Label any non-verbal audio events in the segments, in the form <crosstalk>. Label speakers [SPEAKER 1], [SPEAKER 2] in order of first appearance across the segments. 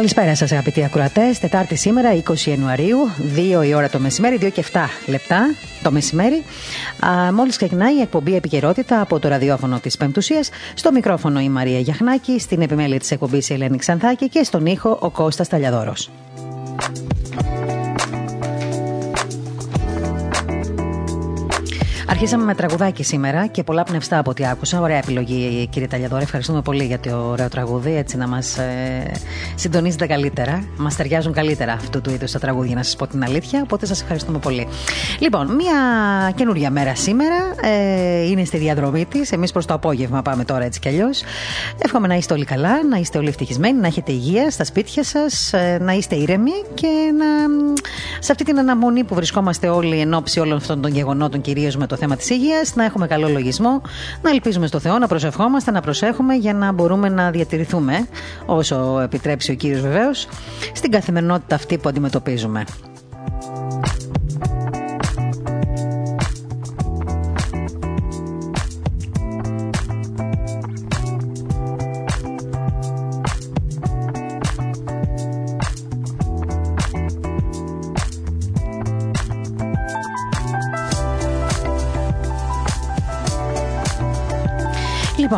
[SPEAKER 1] Καλησπέρα σας, αγαπητοί ακροατές. Τετάρτη σήμερα, 20 Ιανουαρίου, 2 η ώρα το μεσημέρι, 2 και 7 λεπτά το μεσημέρι. Μόλις ξεκινάει η εκπομπή Επικαιρότητα από το ραδιόφωνο της Πεμπτουσίας. Στο μικρόφωνο η Μαρία Γιαχνάκη, στην επιμέλεια της εκπομπής η Ελένη Ξανθάκη και στον ήχο ο Κώστας Ταλιαδόρος. Αρχίσαμε με τραγουδάκι σήμερα και πολλά πνευστά από ό,τι άκουσα. Ωραία επιλογή, κύριε Ταλιαδόρη. Ευχαριστούμε πολύ για το ωραίο τραγούδι. Έτσι να μας ε, συντονίζετε καλύτερα. Μας ταιριάζουν καλύτερα αυτού του είδους τα τραγούδια, να σας πω την αλήθεια. Οπότε σας ευχαριστούμε πολύ. Λοιπόν, μία καινούρια μέρα σήμερα. Ε, είναι στη διαδρομή της. Εμείς προς το απόγευμα πάμε τώρα έτσι κι αλλιώς. Εύχομαι να είστε όλοι καλά, να είστε όλοι ευτυχισμένοι, να έχετε υγεία στα σπίτια σας, ε, να είστε ήρεμοι και να, σε αυτή την αναμονή που βρισκόμαστε όλοι εν ώψη όλων αυτών των γεγονότων, κυρίως με το θέμα της υγείας, να έχουμε καλό λογισμό, να ελπίζουμε στο Θεό, να προσευχόμαστε, να προσέχουμε για να μπορούμε να διατηρηθούμε, όσο επιτρέψει ο κύριος βεβαίως, στην καθημερινότητα αυτή που αντιμετωπίζουμε.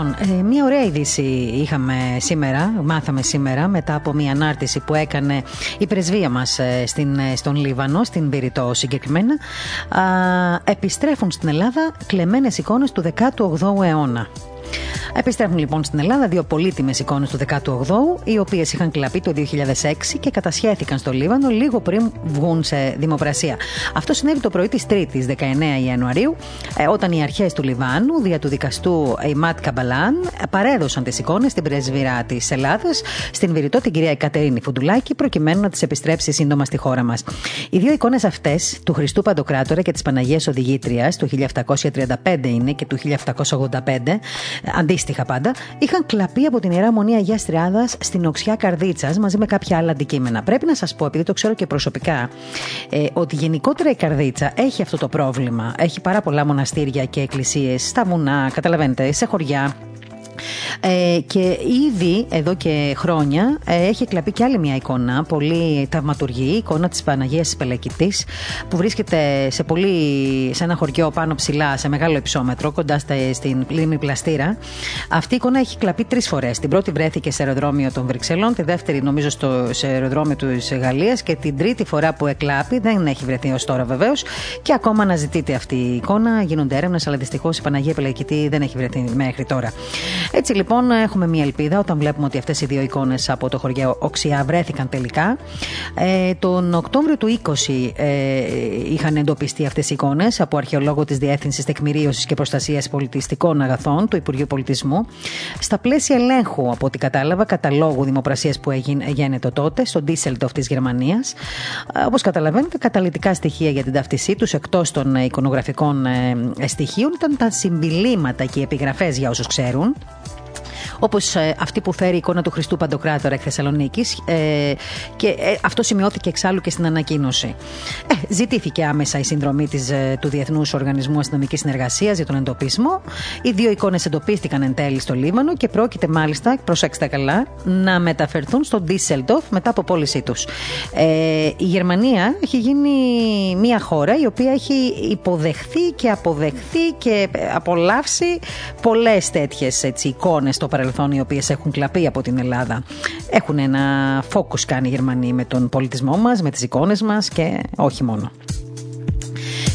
[SPEAKER 1] Λοιπόν, ε, μια ωραία είδηση είχαμε σήμερα, μάθαμε σήμερα μετά από μια ανάρτηση που έκανε η πρεσβεία μας ε, στην, ε, στον Λίβανο, στην Πυρητό συγκεκριμένα. επιστρέφουν στην Ελλάδα κλεμμένες εικόνες του 18ου αιώνα. Επιστρέφουν λοιπόν στην Ελλάδα δύο πολύτιμες εικόνες του 18ου, οι οποίες είχαν κλαπεί το 2006 και κατασχέθηκαν στο Λίβανο λίγο πριν βγουν σε δημοπρασία. Αυτό συνέβη το πρωί της 3η 19 Ιανουαρίου, ε, όταν οι αρχές του Λιβάνου, δια του δικαστού Ιμάτ Καμπαλάν, παρέδωσαν τις εικόνες στην πρεσβυρά της Ελλάδα, στην Βηρητό την κυρία Εκατερίνη Φουντουλάκη, προκειμένου να τις επιστρέψει σύντομα στη χώρα μας. Οι δύο εικόνες αυτές, του Χριστού Παντοκράτορα και της Παναγίας Οδηγήτριας, του 1735 είναι και του 1785, αντίστοιχα πάντα, είχαν κλαπεί από την ιερά μονή Αγίας Τριάδας στην οξιά Καρδίτσας μαζί με κάποια άλλα αντικείμενα. Πρέπει να σας πω, επειδή το ξέρω και προσωπικά, ε, ότι γενικότερα η Καρδίτσα έχει αυτό το πρόβλημα. Έχει πάρα πολλά μοναστήρια και εκκλησίες στα βουνά, καταλαβαίνετε, σε χωριά. Ε, και ήδη εδώ και χρόνια ε, έχει κλαπεί και άλλη μια εικόνα, πολύ θαυματουργή, εικόνα της Παναγίας τη Πελεκητής, που βρίσκεται σε, πολύ, σε ένα χωριό πάνω ψηλά, σε μεγάλο υψόμετρο, κοντά στην λίμνη Πλαστήρα. Αυτή η εικόνα έχει κλαπεί τρεις φορές. Την πρώτη βρέθηκε σε αεροδρόμιο των Βρυξελών, τη δεύτερη νομίζω στο, σε αεροδρόμιο της Γαλλίας και την τρίτη φορά που εκλάπει, δεν έχει βρεθεί ως τώρα βεβαίως, και ακόμα αναζητείται αυτή η εικόνα. Γίνονται έρευνες, αλλά δυστυχώς η Παναγία Πελεκητή δεν έχει βρεθεί μέχρι τώρα. Έτσι λοιπόν έχουμε μια ελπίδα όταν βλέπουμε ότι αυτές οι δύο εικόνες από το χωριό Οξιά βρέθηκαν τελικά. Ε, τον Οκτώβριο του 20 ε, είχαν εντοπιστεί αυτές οι εικόνες από αρχαιολόγο της Διεύθυνσης Τεκμηρίωσης και Προστασίας Πολιτιστικών Αγαθών του Υπουργείου Πολιτισμού στα πλαίσια ελέγχου από ό,τι κατάλαβα καταλόγου δημοπρασίας που έγινε τότε στο Ντίσελτοφ της Γερμανίας. Ε, όπως καταλαβαίνετε καταλητικά στοιχεία για την ταυτισή τους εκτός των εικονογραφικών ε, στοιχείων ήταν τα συμπιλήματα και οι επιγραφές για όσους ξέρουν όπως αυτή που φέρει η εικόνα του Χριστού Παντοκράτορα εκ Θεσσαλονίκης. και αυτό σημειώθηκε εξάλλου και στην ανακοίνωση. ζητήθηκε άμεσα η συνδρομή της, του Διεθνούς Οργανισμού Αστυνομικής Συνεργασίας για τον εντοπισμό. Οι δύο εικόνες εντοπίστηκαν εν τέλει στο Λίβανο και πρόκειται μάλιστα, προσέξτε καλά, να μεταφερθούν στο Ντίσσελντοφ μετά από πώλησή τους. Ε, η Γερμανία έχει γίνει μια χώρα η οποία έχει υποδεχθεί και αποδεχθεί και απολαύσει πολλές τέτοιες εικόνες στο παρελθόν οι οποίες έχουν κλαπεί από την Ελλάδα. Έχουν ένα φόκου κάνει οι Γερμανοί με τον πολιτισμό μας, με τις εικόνες μας και όχι μόνο.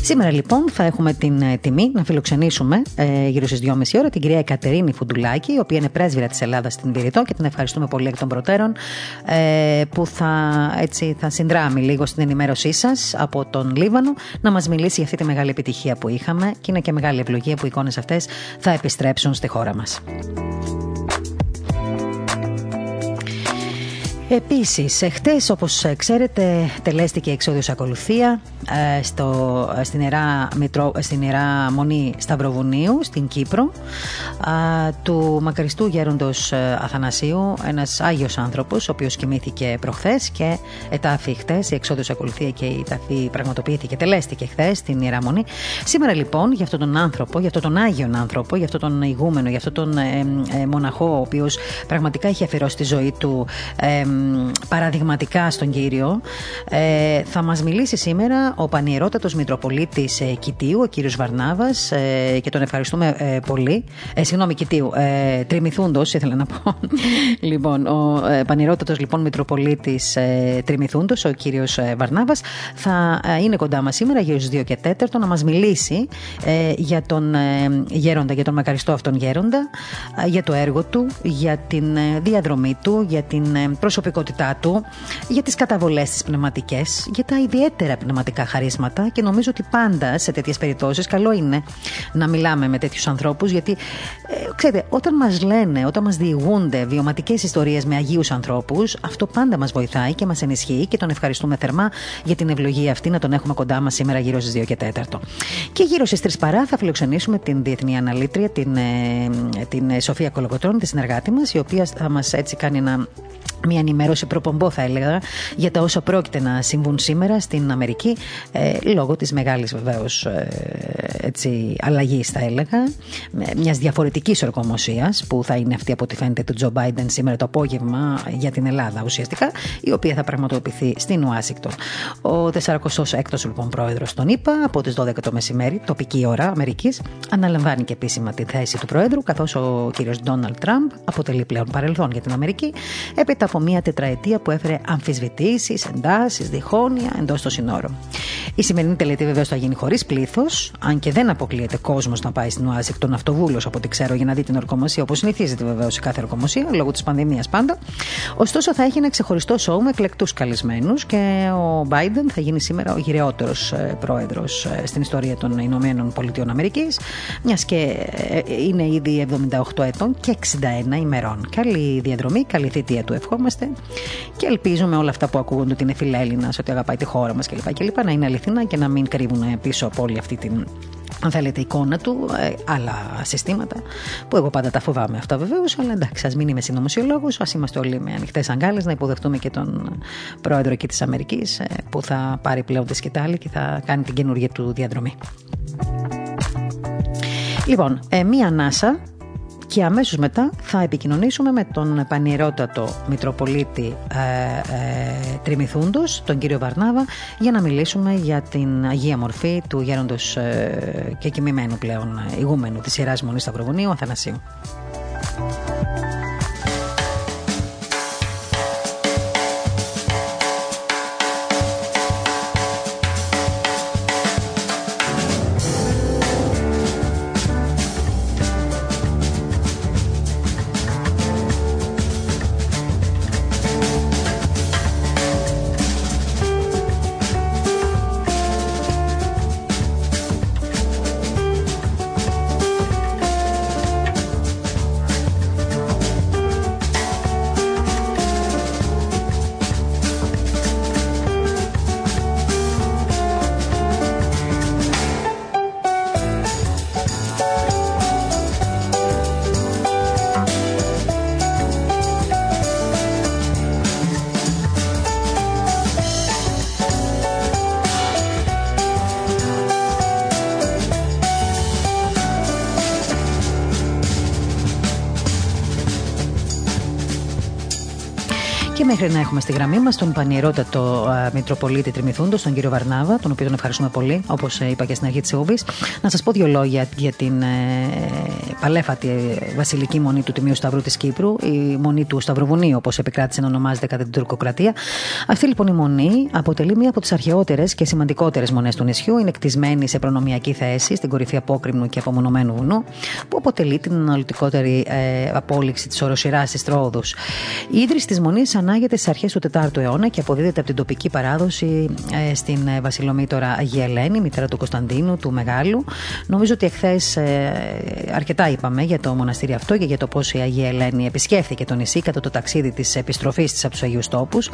[SPEAKER 1] Σήμερα λοιπόν θα έχουμε την ε, τιμή να φιλοξενήσουμε ε, γύρω στις 2.30 ώρα την κυρία Εκατερίνη Φουντουλάκη, η οποία είναι πρέσβυρα της Ελλάδας στην Βηρητό και την ευχαριστούμε πολύ εκ των προτέρων ε, που θα, έτσι, θα συνδράμει λίγο στην ενημέρωσή σας από τον Λίβανο να μας μιλήσει για αυτή τη μεγάλη επιτυχία που είχαμε και είναι και μεγάλη ευλογία που οι εικόνες αυτές θα επιστρέψουν στη χώρα μας. Επίσης, εχθές, όπως ξέρετε, τελέστηκε εξόδιος ακολουθία ε, στο, στην, ιερά, Μητρό, στην ιερά Μονή Σταυροβουνίου στην Κύπρο του μακαριστού γέροντος ε, Αθανασίου, ένας Άγιος άνθρωπος, ο οποίος κοιμήθηκε προχθές και ετάφη χθες, η εξόδιος ακολουθία και η ταφή πραγματοποιήθηκε, τελέστηκε χθες στην ιερά Μονή. Σήμερα λοιπόν για αυτόν τον άνθρωπο, για αυτόν τον Άγιον άνθρωπο, για αυτόν τον ηγούμενο, για αυτόν τον ε, μοναχό, ο οποίος πραγματικά έχει αφιερώσει τη ζωή του παραδειγματικά στον Κύριο, θα μας μιλήσει σήμερα ο πανιερότατος Μητροπολίτης ε, Κιτίου, ο κύριος Βαρνάβας ε, και τον ευχαριστούμε ε, πολύ. Ε, συγγνώμη, Κιτίου, ε, Τριμηθούντος ήθελα να πω. <laughs> λοιπόν, ο ε, πανιερότατος λοιπόν Μητροπολίτης ε, Τριμηθούντος, ο κύριος ε, Βαρνάβας, θα είναι κοντά μας σήμερα γύρω στις 2 και 4 να μας μιλήσει για τον γέροντα, για τον μακαριστό αυτόν γέροντα, για το έργο του, για την διαδρομή του, για την προσωπικότητά του, για τις καταβολές τις πνευματικές, για τα ιδιαίτερα πνευματικά χαρίσματα και νομίζω ότι πάντα σε τέτοιες περιπτώσεις καλό είναι να μιλάμε με τέτοιους ανθρώπους γιατί, ε, ξέρετε, όταν μας λένε, όταν μας διηγούνται βιωματικές ιστορίες με αγίους ανθρώπους, αυτό πάντα μας βοηθάει και μας ενισχύει και τον ευχαριστούμε θερμά για την ευλογία αυτή να τον έχουμε κοντά μας σήμερα γύρω στις 2 και 4. Και γύρω στις 3 παρά θα φιλοξενήσουμε την διεθνή αναλύτρια, την, ε, την Σοφία Κολοκοτρών, τη συνεργάτη μας, η οποία θα μας έτσι κάνει να μια ενημέρωση προπομπό θα έλεγα για τα όσα πρόκειται να συμβούν σήμερα στην Αμερική ε, λόγω της μεγάλης βεβαίως ε, έτσι, αλλαγής θα έλεγα μιας διαφορετικής ορκομοσίας που θα είναι αυτή από ό,τι φαίνεται του Τζο Μπάιντεν σήμερα το απόγευμα για την Ελλάδα ουσιαστικά η οποία θα πραγματοποιηθεί στην Ουάσιγκτον. Ο 46ος λοιπόν πρόεδρος τον είπα από τις 12 το μεσημέρι τοπική ώρα Αμερικής αναλαμβάνει και επίσημα τη θέση του πρόεδρου καθώς ο κύριος Ντόναλτ Τραμπ αποτελεί πλέον παρελθόν για την Αμερική έπειτα από μια τετραετία που έφερε αμφισβητήσεις, εντάσεις, διχόνοια εντός των συνόρων. Η σημερινή τελετή βεβαίως θα γίνει χωρίς πλήθος, αν και δεν αποκλείεται κόσμος να πάει στην Ουάσιγκτον αυτοβούλο, από ό,τι ξέρω, για να δει την ορκομοσία, όπως συνηθίζεται βεβαίως σε κάθε ορκομοσία, λόγω της πανδημίας πάντα. Ωστόσο, θα έχει ένα ξεχωριστό σοου με εκλεκτούς καλεσμένους και ο Biden θα γίνει σήμερα ο γυρεότερος ε, πρόεδρος ε, στην ιστορία των Ηνωμένων Πολιτειών Αμερικής, μιας και ε, είναι ήδη 78 ετών και 61 ημερών. Καλή διαδρομή, καλή θητεία του ευχόμαστε και ελπίζουμε όλα αυτά που ακούγονται ότι είναι φιλέλληνα, ότι αγαπάει τη χώρα μας κλπ. κλπ. να είναι αληθινά και να μην κρύβουν πίσω από όλη αυτή την αν θέλετε, εικόνα του, ε, άλλα συστήματα, που εγώ πάντα τα φοβάμαι αυτά βεβαίως, αλλά εντάξει, ας μην είμαι συνωμοσιολόγος, ας είμαστε όλοι με ανοιχτές αγκάλες, να υποδεχτούμε και τον πρόεδρο εκεί της Αμερικής, ε, που θα πάρει πλέον τη σκητάλη και θα κάνει την καινούργια του διαδρομή. Λοιπόν, ε, μία ανάσα και αμέσως μετά θα επικοινωνήσουμε με τον πανηρότατο Μητροπολίτη ε, ε, Τριμηθούντος, τον κύριο Βαρνάβα, για να μιλήσουμε για την Αγία Μορφή του γέροντος ε, και κοιμημένου πλέον ηγούμενου της Ιεράς Μονής Σταυροβουνίου, Αθανασίου. Μέχρι να έχουμε στη γραμμή μας τον πανιερότατο Μητροπολίτη Τριμηθούντος, τον κύριο Βαρνάβα, τον οποίο τον ευχαριστούμε πολύ, όπως ε, είπα και στην αρχή της εκπομπής. Να σας πω δύο λόγια για την ε, παλέφατη ε, βασιλική μονή του Τιμίου Σταυρού της Κύπρου, η μονή του Σταυροβουνίου, όπως επικράτησε να ονομάζεται κατά την τουρκοκρατία. Αυτή λοιπόν η μονή αποτελεί μία από τις αρχαιότερες και σημαντικότερες μονές του νησιού. Είναι κτισμένη σε προνομιακή θέση στην κορυφή απόκριμνου και απομονωμένου βουνού, που αποτελεί την αναλυτικότερη ε, απόλυξη της οροσυράς της Τρόδου. Η ίδρυση της μονής ανάγεται στις αρχές του 4ου αιώνα και αποδίδεται από την τοπική παράδοση ε, στην ε, Βασιλομήτωρα Αγία Ελένη, μητέρα του Κωνσταντίνου, του Μεγάλου. Νομίζω ότι εχθές ε, αρκετά είπαμε για το μοναστήρι αυτό και για το πώς η Αγία Ελένη επισκέφθηκε το νησί κατά το ταξίδι της επιστροφής της από τους Αγίους Τόπους,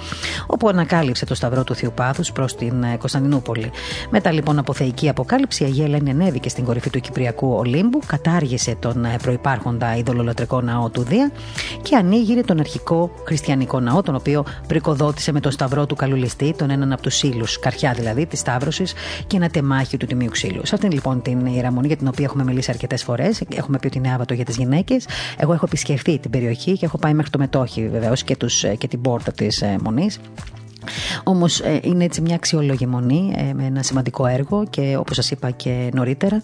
[SPEAKER 1] όπου ανακάλυψε το σταυρό του Θείου Πάθους προς την Κωνσταντινούπολη. Μετά λοιπόν από θεϊκή αποκάλυψη, η Αγία Ελένη ανέβηκε στην κορυφή του Κυπριακού Ολύμπου, κατάργησε τον προπάρχοντα ειδωλολατρικό ναό του Δία και ανοίγει τον αρχικό χριστιανικό ναό, τον οποίο πρικοδότησε με τον σταυρό του Καλουλιστή, τον έναν από τους σύλλου, καρχιά δηλαδή της Σταύρωσης και ένα τεμάχιο του Τιμίου Ξύλου. Σε αυτήν λοιπόν την ιεραμονή για την οποία έχουμε μιλήσει αρκετές φορές. Έχουμε πει ότι είναι άβατο για τις γυναίκες. Εγώ έχω επισκεφθεί την περιοχή και έχω πάει μέχρι το μετόχι βεβαίως και, και την πόρτα της ε, μονής. Όμως ε, είναι έτσι μια αξιόλογη μονή ε, με ένα σημαντικό έργο και όπως σας είπα και νωρίτερα,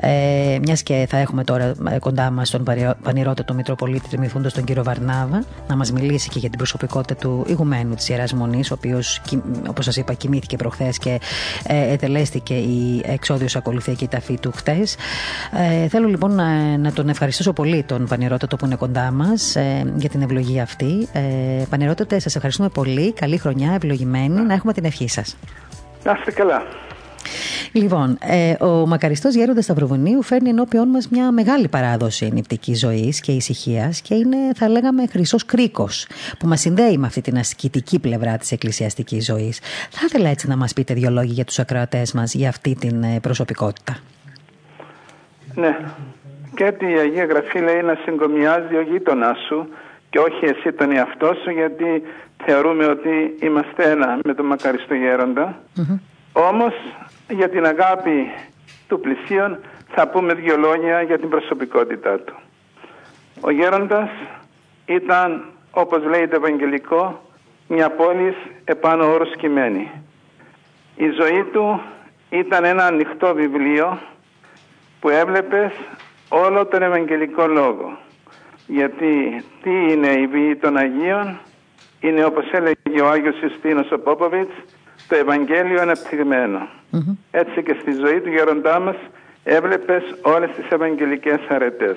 [SPEAKER 1] ε, μιας και θα έχουμε τώρα ε, κοντά μας τον πανηρότατο Μητροπολίτη Τριμηθούντο, τον κύριο Βαρνάβα, να μας μιλήσει και για την προσωπικότητα του ηγουμένου της Ιεράς Μονής, ο οποίος, όπως σας είπα, κοιμήθηκε προχθές και ε, ετελέστηκε η εξόδιος ακολουθία και η ταφή του χτες. Ε, θέλω λοιπόν να, να, τον ευχαριστήσω πολύ τον πανηρότατο που είναι κοντά μας ε, για την ευλογία αυτή. Ε, πανηρότατε, σας ευχαριστούμε πολύ. Καλή χρονιά ευλογημένη, να έχουμε την ευχή σας.
[SPEAKER 2] Να είστε καλά.
[SPEAKER 1] Λοιπόν, ε, ο μακαριστός Γέροντας Σταυροβουνίου φέρνει ενώπιον μας μια μεγάλη παράδοση νηπτική ζωής και ησυχίας και είναι, θα λέγαμε, χρυσός κρίκος που μας συνδέει με αυτή την ασκητική πλευρά της εκκλησιαστικής ζωής. Θα ήθελα έτσι να μας πείτε δύο λόγια για τους ακροατές μας για αυτή την ε, προσωπικότητα.
[SPEAKER 2] Ναι. Και ότι η Αγία Γραφή λέει να συγκομιάζει ο γείτονάς σου και όχι εσύ τον εαυτό σου γιατί θεωρούμε ότι είμαστε ένα με τον μακαριστό γέροντα. Όμως για την αγάπη του πλησίον θα πούμε δύο λόγια για την προσωπικότητά του. Ο γέροντας ήταν όπως λέει το Ευαγγελικό μια πόλη επάνω όρος κειμένη. Η ζωή του ήταν ένα ανοιχτό βιβλίο που έβλεπες όλο τον Ευαγγελικό Λόγο. Γιατί τι είναι η βίη των Αγίων, είναι όπως έλεγε ο Άγιος Ιουστίνος ο Πόποβιτς, το Ευαγγέλιο Έτσι και στη ζωή του γεροντά μας έβλεπες όλες τις Ευαγγελικές αρετές.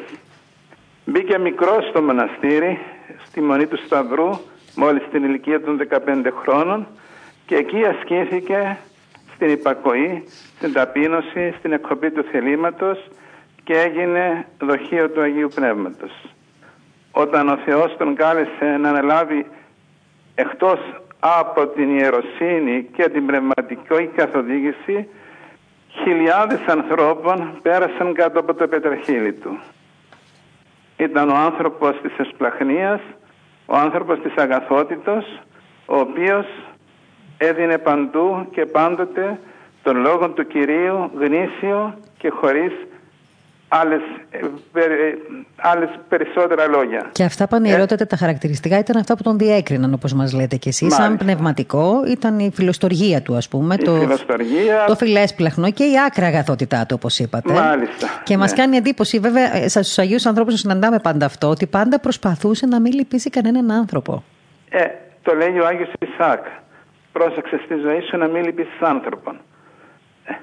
[SPEAKER 2] Μπήκε μικρός στο μοναστήρι, στη Μονή του Σταυρού, μόλις στην ηλικία των 15 χρόνων και εκεί ασκήθηκε στην υπακοή, στην ταπείνωση, στην εκκοπή του θελήματος και έγινε δοχείο του Αγίου Πνεύματος. Όταν ο Θεός τον κάλεσε να αναλάβει εκτός από την ιεροσύνη και την πνευματική καθοδήγηση χιλιάδες ανθρώπων πέρασαν κάτω από το πετραχύλι του. Ήταν ο άνθρωπος της εσπλαχνίας, ο άνθρωπος της αγαθότητος, ο οποίος έδινε παντού και πάντοτε τον λόγο του Κυρίου γνήσιο και χωρίς άλλες, ε, ε, άλλες περισσότερα λόγια.
[SPEAKER 1] Και αυτά πανηρώτατα ε... τα χαρακτηριστικά ήταν αυτά που τον διέκριναν όπως μας λέτε και εσείς. Σαν πνευματικό ήταν η φιλοστοργία του ας πούμε.
[SPEAKER 2] Η το, φιλοστοργία...
[SPEAKER 1] το φιλέσπλαχνο και η άκρα αγαθότητά του όπως είπατε.
[SPEAKER 2] Μάλιστα.
[SPEAKER 1] Και ναι. μας κάνει εντύπωση βέβαια στους Αγίους ανθρώπους συναντάμε πάντα αυτό ότι πάντα προσπαθούσε να μην λυπήσει κανέναν άνθρωπο.
[SPEAKER 2] Ε, το λέει ο Άγιος Ισάκ. Πρόσεξε στη ζωή σου να μην λυπήσεις άνθρωπον. Ε,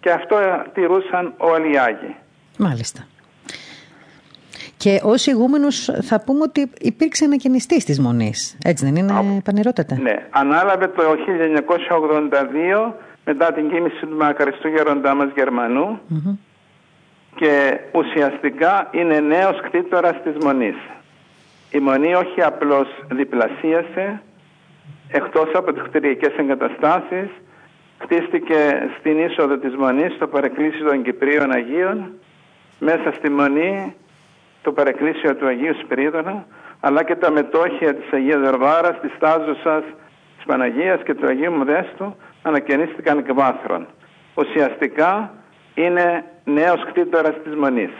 [SPEAKER 2] και αυτό τηρούσαν όλοι οι Άγιοι.
[SPEAKER 1] Μάλιστα. Και ως ηγούμενος θα πούμε ότι υπήρξε ανακαινιστή της Μονής. Έτσι δεν είναι, Α,
[SPEAKER 2] Ναι. Ανάλαβε το 1982 μετά την κίνηση του μακαριστού γεροντά μας γερμανου και ουσιαστικά είναι νέος κτήτορας της Μονής. Η Μονή όχι απλώς διπλασίασε, εκτός από τις κτηριακές εγκαταστάσεις, χτίστηκε στην είσοδο της Μονής στο παρεκκλήσιο των Κυπρίων Αγίων μέσα στη Μονή το παρεκκλήσιο του Αγίου Σπυρίδωνα αλλά και τα μετόχια της Αγίας Δερβάρας, της Τάζωσας, της Παναγίας και του Αγίου Μοδέστου ανακαινίστηκαν εκ βάθρων. Ουσιαστικά είναι νέος κτήτορας της Μονής.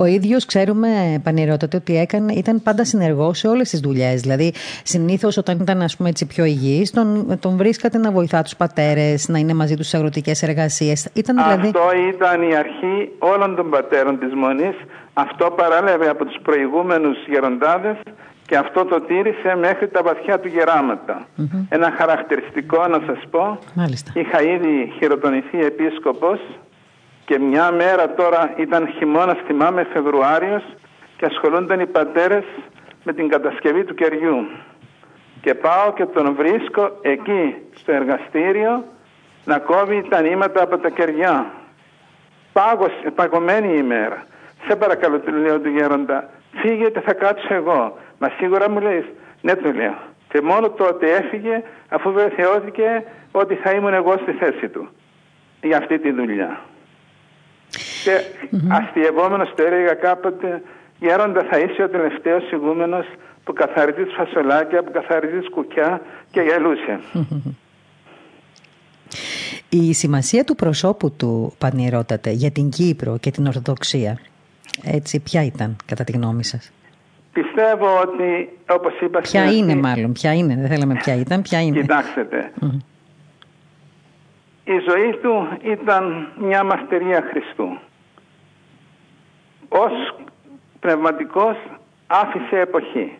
[SPEAKER 1] Ο ίδιος ξέρουμε, πανηρώτατε, ότι έκανε, ήταν πάντα συνεργό σε όλες τις δουλειές. Δηλαδή, συνήθως όταν ήταν ας πούμε, έτσι, πιο υγιής, τον, τον βρίσκατε να βοηθά τους πατέρες, να είναι μαζί τους στι αγροτικές εργασίες.
[SPEAKER 2] Δηλαδή... Αυτό ήταν η αρχή όλων των πατέρων της Μονής. Αυτό παράλαβε από τους προηγούμενους γεροντάδες και αυτό το τήρησε μέχρι τα βαθιά του γεραματα Ένα χαρακτηριστικό να σας πω,
[SPEAKER 1] Μάλιστα.
[SPEAKER 2] είχα ήδη χειροτονηθεί επίσκοπος και μια μέρα τώρα ήταν χειμώνας, θυμάμαι Φεβρουάριος και ασχολούνταν οι πατέρες με την κατασκευή του κεριού. Και πάω και τον βρίσκω εκεί στο εργαστήριο να κόβει τα νήματα από τα κεριά. Πάγος, παγωμένη ημέρα. Σε παρακαλώ, του λέω του γέροντα, φύγετε θα κάτσω εγώ. Μα σίγουρα μου λέει, ναι του λέω. Και μόνο τότε έφυγε αφού βεβαιώθηκε ότι θα ήμουν εγώ στη θέση του για αυτή τη δουλειά. Και mm-hmm. αστειευόμενος το έλεγα κάποτε, γέροντας θα είσαι ο τελευταίος ηγούμενος που καθαρίζει φασολάκια, που καθαρίζει κουκιά και γελούσε.
[SPEAKER 1] Η σημασία του προσώπου του Πανηρώτατε για την Κύπρο και την Ορθοδοξία, έτσι ποια ήταν κατά τη γνώμη σας;
[SPEAKER 2] Πιστεύω ότι όπως είπα...
[SPEAKER 1] Ποια είναι μάλλον, ποια είναι, δεν θέλαμε ποια ήταν, ποια είναι.
[SPEAKER 2] Κοιτάξτε, η ζωή του ήταν μια μαστερία Χριστού. Ως πνευματικός άφησε εποχή.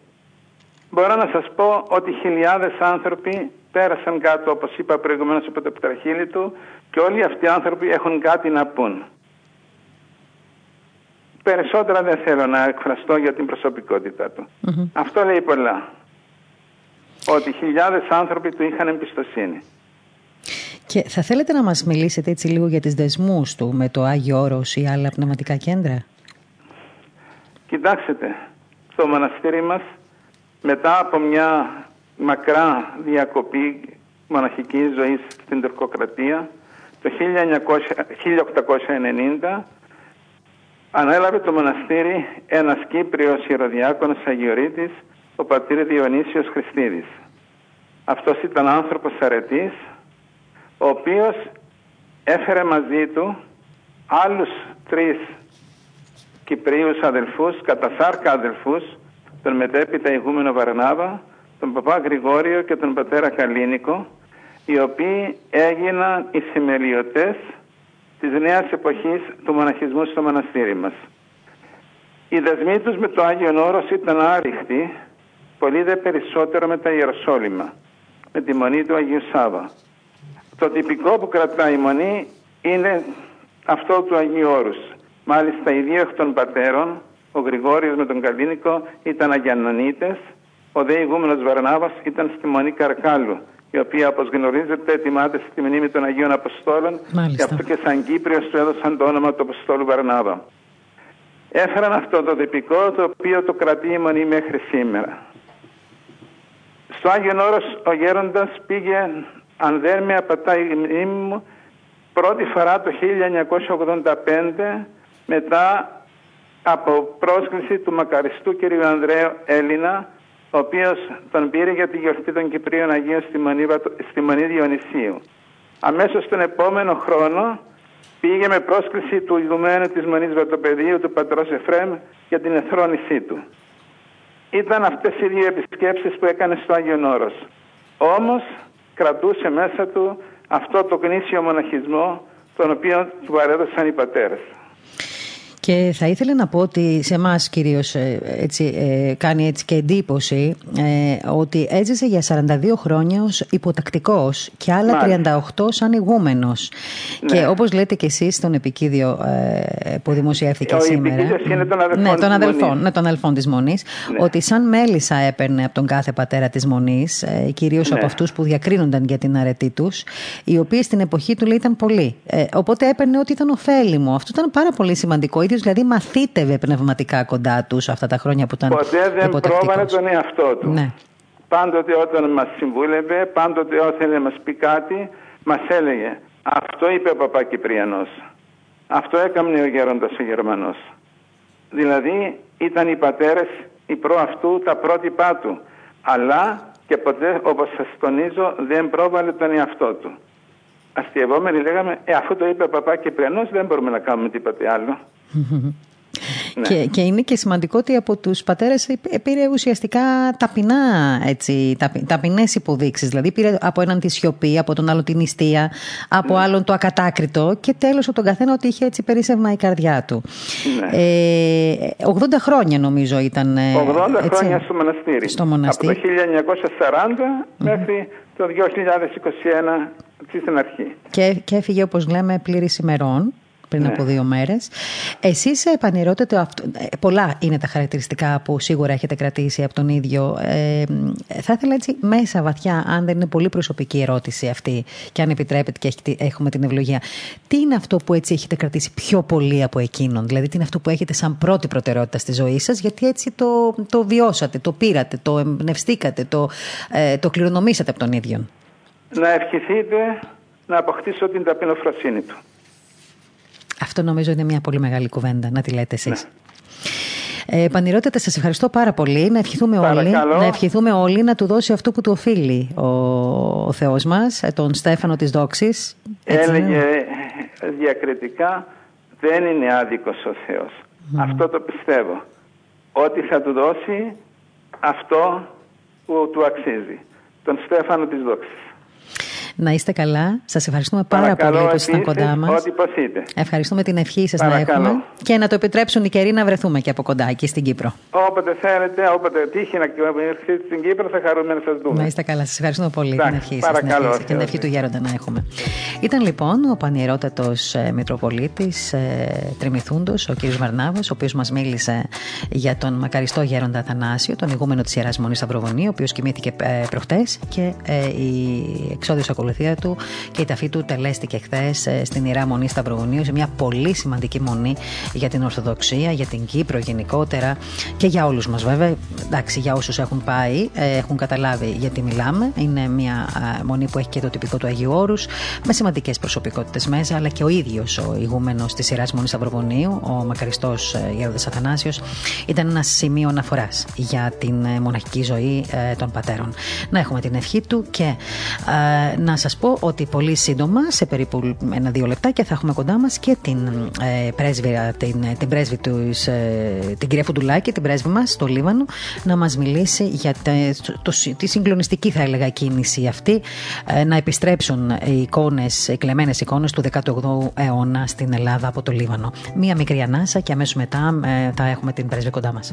[SPEAKER 2] Μπορώ να σας πω ότι χιλιάδες άνθρωποι πέρασαν κάτω, όπως είπα προηγουμένως από το πτραχύλι του και όλοι αυτοί οι άνθρωποι έχουν κάτι να πούν. Περισσότερα δεν θέλω να εκφραστώ για την προσωπικότητά του. Αυτό λέει πολλά. Ότι χιλιάδες άνθρωποι του είχαν εμπιστοσύνη.
[SPEAKER 1] Και θα θέλετε να μας μιλήσετε έτσι λίγο για τις δεσμούς του με το Άγιο Όρος ή άλλα πνευματικά κέντρα;
[SPEAKER 2] Κοιτάξτε, το μοναστήρι μας μετά από μια μακρά διακοπή μοναχικής ζωής στην Τουρκοκρατία το 1890 ανέλαβε το μοναστήρι ένας Κύπριος ιεροδιάκονος Αγιορείτης ο πατήρ Διονύσιος Χριστίδης. Αυτός ήταν άνθρωπος αρετής ο οποίος έφερε μαζί του άλλους τρεις Κυπρίους αδελφούς, κατά σάρκα αδελφούς, τον μετέπειτα ηγούμενο Βαρνάβα, τον παπά Γρηγόριο και τον πατέρα Καλίνικο, οι οποίοι έγιναν οι θεμελιωτές της νέας εποχής του μοναχισμού στο μοναστήρι μας. Οι δεσμοί τους με το Άγιο Όρος ήταν άριχτοι, πολύ δε περισσότερο με τα Ιεροσόλυμα, με τη μονή του Αγίου Σάβα. Το τυπικό που κρατάει η μονή είναι αυτό του Αγίου Όρους. Μάλιστα οι δύο εκ των πατέρων, ο Γρηγόριος με τον Καλίνικο ήταν Αγιανονίτες, ο δε ηγούμενος Βαρνάβας ήταν στη Μονή Καρκάλου, η οποία όπως γνωρίζετε ετοιμάται στη μνήμη των Αγίων Αποστόλων
[SPEAKER 1] Μάλιστα.
[SPEAKER 2] και αυτό και σαν Κύπριος του έδωσαν το όνομα του Αποστόλου Βαρνάβα. Έφεραν αυτό το τυπικό το οποίο το κρατεί η Μονή μέχρι σήμερα. Στο Άγιο Όρος ο Γέροντας πήγε, αν δεν με απατάει η μνήμη μου, πρώτη φορά το 1985 μετά από πρόσκληση του μακαριστού κ. Ανδρέου Έλληνα, ο οποίος τον πήρε για τη γιορτή των Κυπρίων Αγίων στη Μονή, στη Μονή Διονυσίου. Αμέσως τον επόμενο χρόνο πήγε με πρόσκληση του ηγουμένου της Μονής Βατοπεδίου του πατρός Εφρέμ για την εθρόνησή του. Ήταν αυτές οι δύο επισκέψεις που έκανε στο Άγιον Όρος. Όμως κρατούσε μέσα του αυτό το γνήσιο μοναχισμό τον οποίο του παρέδωσαν οι πατέρες.
[SPEAKER 1] Και θα ήθελα να πω ότι σε εμάς κυρίως έτσι, ε, κάνει έτσι και εντύπωση ε, ότι έζησε για 42 χρόνια ως υποτακτικός και άλλα Μάλιστα. 38 σαν ηγούμενος. Ναι. Και όπως λέτε και εσείς στον επικίδιο ε, που δημοσιεύθηκε
[SPEAKER 2] Ο
[SPEAKER 1] σήμερα.
[SPEAKER 2] είναι των αδελφών
[SPEAKER 1] ναι,
[SPEAKER 2] των
[SPEAKER 1] αδελφών, ναι, των αδελφών της Μονής. Ναι. Ότι σαν μέλισσα έπαιρνε από τον κάθε πατέρα της Μονής, ε, κυρίως ναι. από αυτούς που διακρίνονταν για την αρετή τους, οι οποίοι στην εποχή του λέει ήταν πολλοί. Ε, οπότε έπαιρνε ότι ήταν ωφέλιμο. Αυτό ήταν πάρα πολύ σημαντικό δηλαδή μαθήτευε πνευματικά κοντά τους αυτά τα χρόνια που ήταν
[SPEAKER 2] Ποτέ δεν πρόβαλε τον εαυτό του.
[SPEAKER 1] Ναι.
[SPEAKER 2] Πάντοτε όταν μας συμβούλευε, πάντοτε όταν να μας πει κάτι, μας έλεγε αυτό είπε ο παπά Κυπριανός. Αυτό έκαμνε ο γέροντας ο Γερμανός. Δηλαδή ήταν οι πατέρες οι προ αυτού τα πρότυπά του. Αλλά και ποτέ όπως σας τονίζω δεν πρόβαλε τον εαυτό του. Αστειευόμενοι λέγαμε, ε, αφού το είπε ο παπά Κυπριανός δεν μπορούμε να κάνουμε τίποτε άλλο. Ναι.
[SPEAKER 1] Και, και είναι και σημαντικό ότι από τους πατέρες πήρε ουσιαστικά ταπεινά έτσι, ταπει, ταπεινές υποδείξεις. Δηλαδή πήρε από έναν τη σιωπή, από τον άλλο την νηστεία, από
[SPEAKER 2] Ναι.
[SPEAKER 1] άλλον το ακατάκριτο και τέλος από τον καθένα ότι είχε έτσι περίσευμα η καρδιά του.
[SPEAKER 2] Ναι.
[SPEAKER 1] Ε, 80 χρόνια νομίζω ήταν. ε,
[SPEAKER 2] 80
[SPEAKER 1] έτσι,
[SPEAKER 2] χρόνια στο μοναστήρι.
[SPEAKER 1] Στο μοναστήρι.
[SPEAKER 2] Από το 1940 μέχρι το 2021 στην αρχή.
[SPEAKER 1] Και, και έφυγε, όπως λέμε, πλήρης ημερών πριν
[SPEAKER 2] Ναι.
[SPEAKER 1] από δύο μέρες. Εσείς επανερώτε αυτό. ε, Πολλά είναι τα χαρακτηριστικά που σίγουρα έχετε κρατήσει από τον ίδιο. Ε, θα ήθελα έτσι μέσα βαθιά, αν δεν είναι πολύ προσωπική ερώτηση αυτή και αν επιτρέπετε και έχετε- έχουμε την ευλογία. Τι είναι αυτό που έτσι έχετε κρατήσει πιο πολύ από εκείνον; Δηλαδή τι είναι αυτό που έχετε σαν πρώτη προτεραιότητα στη ζωή σας; Γιατί έτσι το, το βιώσατε, το πήρατε, το εμπνευστήκατε, το, ε, το κληρονομήσατε από τον ίδιο.
[SPEAKER 2] Να ευχηθείτε να αποκτήσω την ταπεινοφροσύνη του.
[SPEAKER 1] Αυτό νομίζω είναι μια πολύ μεγάλη κουβέντα, να τη λέτε εσείς. Ε, Πανηρότητα, σας ευχαριστώ πάρα πολύ. Να ευχηθούμε, όλοι,
[SPEAKER 2] Παρακαλώ.
[SPEAKER 1] να ευχηθούμε όλοι να του δώσει αυτό που του οφείλει ο, ο Θεός μας, ε, τον Στέφανο της Δόξης. Έτσι είναι.
[SPEAKER 2] Έλεγε διακριτικά δεν είναι άδικος ο Θεός. Αυτό το πιστεύω. Ότι θα του δώσει αυτό που του αξίζει. Τον Στέφανο της Δόξης.
[SPEAKER 1] Να είστε καλά. Σας ευχαριστούμε πάρα
[SPEAKER 2] Παρακαλώ
[SPEAKER 1] πολύ που ήσασταν
[SPEAKER 2] επίσης
[SPEAKER 1] κοντά μας.
[SPEAKER 2] Ότι ποσείτε.
[SPEAKER 1] Ευχαριστούμε την ευχή σας να
[SPEAKER 2] Παρακαλώ.
[SPEAKER 1] έχουμε και να το επιτρέψουν οι καιροί να βρεθούμε και από κοντά εκεί στην Κύπρο.
[SPEAKER 2] Όποτε θέλετε, όποτε τύχει να έρθετε στην Κύπρο, θα χαρούμε να σας δούμε.
[SPEAKER 1] Να είστε καλά. Σας ευχαριστούμε πολύ
[SPEAKER 2] Εντάξει,
[SPEAKER 1] την ευχή σας
[SPEAKER 2] παρακαλώ,
[SPEAKER 1] και την
[SPEAKER 2] Θεό.
[SPEAKER 1] ευχή του Γέροντα να έχουμε. Ήταν λοιπόν ο πανιερότατος ε, Μητροπολίτης ε, Τριμηθούντος, ο κ. Βαρνάβα, ο οποίος μας μίλησε για τον μακαριστό Γέροντα Αθανάσιο, τον ηγούμενο της Ιεράς Μονής Σταυροβονίου, ο οποίος κοιμήθηκε ε, προχτές και ε, η εξόδιος ακολουθία του και η ταφή του τελέστηκε χθες ε, στην Ιερά Μονή Σταυροβονίου, σε μια πολύ σημαντική μονή για την Ορθοδοξία, για την Κύπρο γενικότερα και για όλους μας βέβαια. Εντάξει, για όσους έχουν πάει, ε, έχουν καταλάβει γιατί μιλάμε. Είναι μια α, μονή που έχει και το τυπικό του Αγίου Όρους, με σημαντικές προσωπικότητες μέσα, αλλά και ο ίδιος ο ηγούμενος της σειρά Μονής Σταυροβονίου, ο μακαριστός Γέροντας Αθανάσιος, ήταν ένα σημείο αναφοράς για την ε, μοναχική ζωή ε, των πατέρων. Να έχουμε την ευχή του και ε, να σας πω ότι πολύ σύντομα, σε περίπου ένα-δύο λεπτάκια, θα έχουμε κοντά μας και την ε, πρέσβυρα, την, την πρέσβη τους, ε, την κυρία Φουντουλάκη, την πρέσβη μας στο Λίβανο, να μας μιλήσει για τε- το, τη συγκλονιστική, θα έλεγα, κίνηση αυτή, ε, να επιστρέψουν οι εικόνες, οι κλεμμένες εικόνες του 18ου αιώνα στην Ελλάδα από το Λίβανο. Μία μικρή ανάσα και αμέσως μετά ε, θα έχουμε την πρέσβη κοντά μας.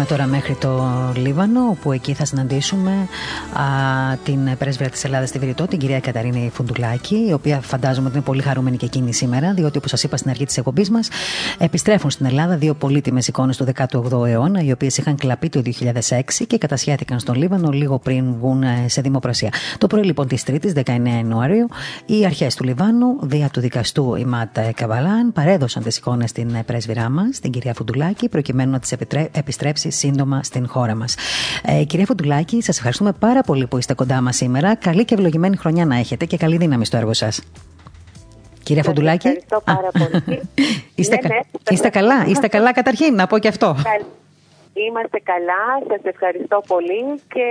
[SPEAKER 1] Πάμε τώρα μέχρι το Λίβανο, όπου εκεί θα συναντήσουμε α, την πρέσβυρα της Ελλάδας στη Βηρητό, την κυρία Καταρίνη Φουντουλάκη, η οποία φαντάζομαι ότι είναι πολύ χαρούμενη και εκείνη σήμερα, διότι όπως σας είπα στην αρχή της εκπομπής μας, επιστρέφουν στην Ελλάδα δύο πολύτιμες εικόνες του 18ου αιώνα, οι οποίες είχαν κλαπεί το 2006 και κατασχέθηκαν στον Λίβανο λίγο πριν βγουν ε, σε δημοπρασία. Το πρωί λοιπόν της Τρίτης, 19 Ιανουαρίου, οι αρχές του Λιβάνου, δια του δικαστού Ιμάτ Καβαλάν, παρέδωσαν τις εικόνες στην ε, πρέσβυρά μας, την κυρία Φουντουλάκη, προκειμένου να τις επιστρέψει σύντομα στην χώρα μας. Ε, κυρία Φουντουλάκη, σας ευχαριστούμε πάρα πολύ που είστε κοντά μας σήμερα. Καλή και ευλογημένη χρονιά να έχετε και καλή δύναμη στο έργο σας. Κυρία Φοντουλάκη.
[SPEAKER 3] Ευχαριστώ πάρα πολύ. <laughs>
[SPEAKER 1] είστε, ναι, ναι, είστε καλά, είστε καλά καταρχήν, να πω και αυτό.
[SPEAKER 3] Είμαστε καλά, σας ευχαριστώ πολύ και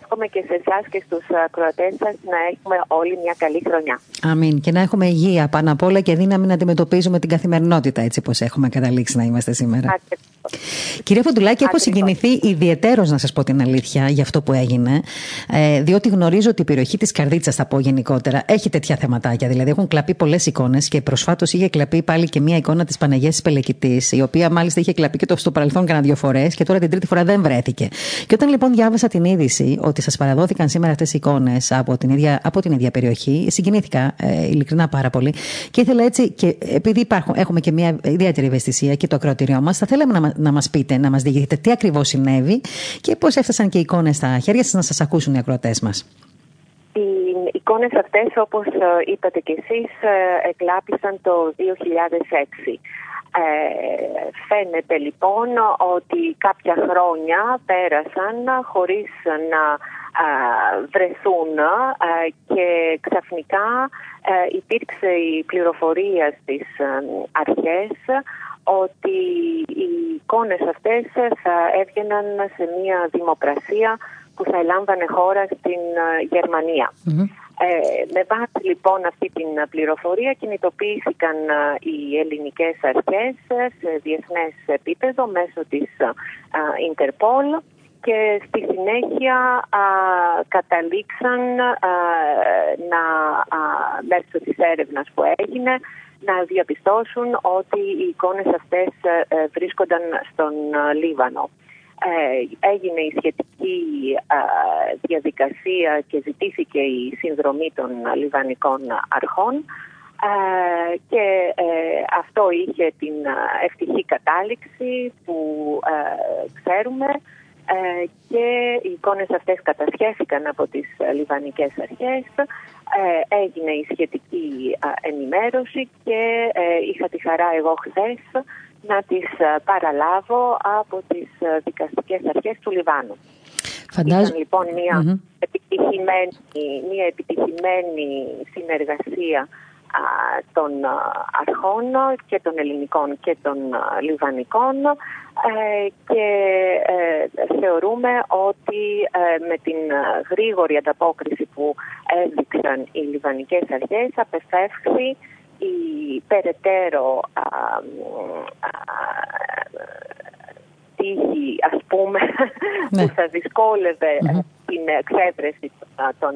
[SPEAKER 3] εύχομαι και σε εσάς και στους ακροατές σας να έχουμε όλοι μια καλή χρονιά.
[SPEAKER 1] Αμήν. Και να έχουμε υγεία πάνω απ' όλα και δύναμη να αντιμετωπίζουμε την καθημερινότητα έτσι πως έχουμε καταλήξει να είμαστε σήμερα. Κυρία Φοντουλάκη, έχω συγκινηθεί ιδιαιτέρως να σας πω την αλήθεια για αυτό που έγινε. Ε, διότι γνωρίζω ότι η περιοχή της Καρδίτσα, θα πω γενικότερα, έχει τέτοια θεματάκια. Δηλαδή, έχουν κλαπεί πολλές εικόνες και προσφάτως είχε κλαπεί πάλι και μία εικόνα της Παναγίας Πελεκητής, η οποία μάλιστα είχε κλαπεί και το στο παρελθόν κανένα δύο φορές και τώρα την τρίτη φορά δεν βρέθηκε. Και όταν λοιπόν διάβασα την είδηση ότι σας παραδόθηκαν σήμερα αυτές οι εικόνες από, την ίδια, από την ίδια περιοχή, συγκινήθηκα ε, ειλικρινά πάρα πολύ. Και ήθελα έτσι, και επειδή υπάρχουν, έχουμε και μια ιδιαίτερη ευαισθησία και το ακροατήριό μας, θα θέλαμε να, να μας πείτε, να μας διηγηθείτε τι ακριβώς συνέβη και πώς έφτασαν και οι εικόνες στα χέρια σας να σας ακούσουν οι ακροατές μας.
[SPEAKER 3] Οι εικόνες αυτές, όπως ε, είπατε και εσείς, ε, εκλάπησαν το 2006. Ε, φαίνεται λοιπόν ότι κάποια χρόνια πέρασαν χωρίς να βρεθούν και ξαφνικά υπήρξε η πληροφορία στις αρχές ότι οι εικόνες αυτές θα έβγαιναν σε μια δημοκρασία που θα ελάμβανε χώρα στην γερμανια ε, με βάση λοιπόν αυτή την πληροφορία κινητοποιήθηκαν οι ελληνικές αρχές σε διεθνές επίπεδο μέσω της Ιντερπόλ και στη συνέχεια καταλήξαν να μέσω της έρευνας που έγινε να διαπιστώσουν ότι οι εικόνες αυτές ε, βρίσκονταν στον Λίβανο. Ε, έγινε η σχετική διαδικασία και ζητήθηκε η συνδρομή των λιβανικών αρχών ε, και ε, αυτό είχε την ευτυχή κατάληξη που ξέρουμε και οι εικόνες αυτές κατασχέθηκαν από τις λιβανικές αρχές έγινε η σχετική ενημέρωση και είχα τη χαρά εγώ χθες να τις ε, παραλάβω από τις ε, δικαστικές αρχές του Λιβάνου.
[SPEAKER 1] Φαντάζομαι.
[SPEAKER 3] Ήταν λοιπόν μια, επιτυχημένη, μια επιτυχημένη συνεργασία των αρχών και των ελληνικών και των λιβανικών ε, και θεωρούμε ότι με την γρήγορη ανταπόκριση που έδειξαν οι λιβανικές αρχές απεφεύχθη η περαιτέρω τύχη ας πούμε ναι. που θα δυσκόλευε την εξέβρεση των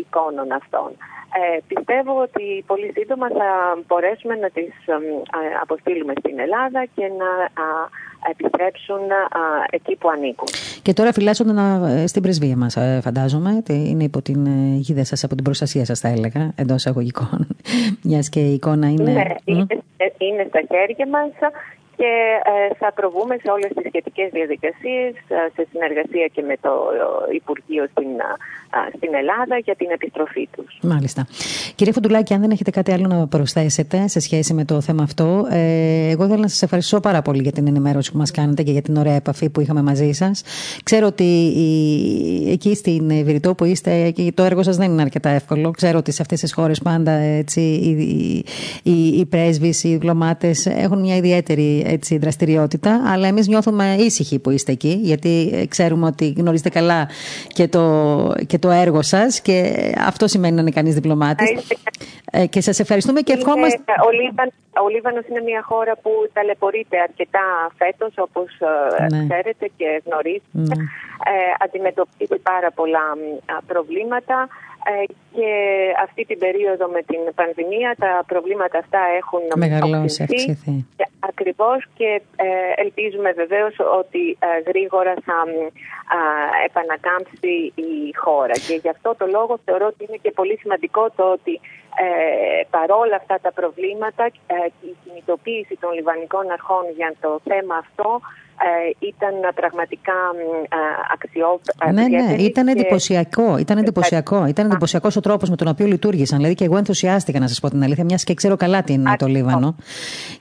[SPEAKER 3] εικόνων αυτών. Ε, πιστεύω ότι πολύ σύντομα θα μπορέσουμε να τις αποστείλουμε στην Ελλάδα και να επιστρέψουν εκεί που ανήκουν.
[SPEAKER 1] Και τώρα φυλάσσονται ε, στην πρεσβεία μας, ε, φαντάζομαι. Είναι υπό την γίδα σας, από την προστασία σας θα έλεγα, εντός αγωγικών. <laughs> Μιας και η εικόνα είναι...
[SPEAKER 3] Ναι, είναι, είναι στα χέρια μας και ε, θα προβούμε σε όλες τις σχετικές διαδικασίες ε, σε συνεργασία και με το ε, Υπουργείο στην, στην Ελλάδα για την επιστροφή τους.
[SPEAKER 1] Μάλιστα. Κύριε Φουντουλάκη, αν δεν έχετε κάτι άλλο να προσθέσετε σε σχέση με το θέμα αυτό, εγώ θέλω να σας ευχαριστώ πάρα πολύ για την ενημέρωση που μας κάνετε και για την ωραία επαφή που είχαμε μαζί σας. Ξέρω ότι εκεί στην Βηρητό που είστε, το έργο σας δεν είναι αρκετά εύκολο. Ξέρω ότι σε αυτές τις χώρες πάντα έτσι, οι, οι, οι, οι πρέσβεις, οι διπλωμάτες έχουν μια ιδιαίτερη έτσι, δραστηριότητα, αλλά εμείς νιώθουμε ήσυχοι που είστε εκεί, γιατί ε, ξέρουμε ότι γνωρίζετε καλά και το, και το έργο σας και αυτό σημαίνει να είναι κανείς διπλωμάτης. Ε, και σας ευχαριστούμε και ευχόμαστε...
[SPEAKER 3] Ο, Λίβαν, ο Λίβανος είναι μια χώρα που ταλαιπωρείται αρκετά φέτος, όπως ε, ναι. ξέρετε και γνωρίζετε. Ναι. Ε, αντιμετωπίζει πάρα πολλά προβλήματα. Ε, και αυτή την περίοδο με την πανδημία τα προβλήματα αυτά έχουν
[SPEAKER 1] μεγαλώσει, αυξηθεί.
[SPEAKER 3] Ακριβώς και ε, ελπίζουμε βεβαίως ότι ε, γρήγορα θα επανακάμψει η χώρα και γι' αυτό το λόγο θεωρώ ότι είναι και πολύ σημαντικό το ότι παρόλα αυτά τα προβλήματα η κινητοποίηση των λιβανικών αρχών για το θέμα αυτό ε, ήταν πραγματικά ε, αξιόπιστο.
[SPEAKER 1] Ναι, ναι, ήταν εντυπωσιακό. Ήταν εντυπωσιακό. Ήταν εντυπωσιακός ο τρόπος με τον οποίο λειτουργήσαν. Δηλαδή και εγώ ενθουσιάστηκα να σας πω την αλήθεια, μιας και ξέρω καλά τι είναι το Λίβανο.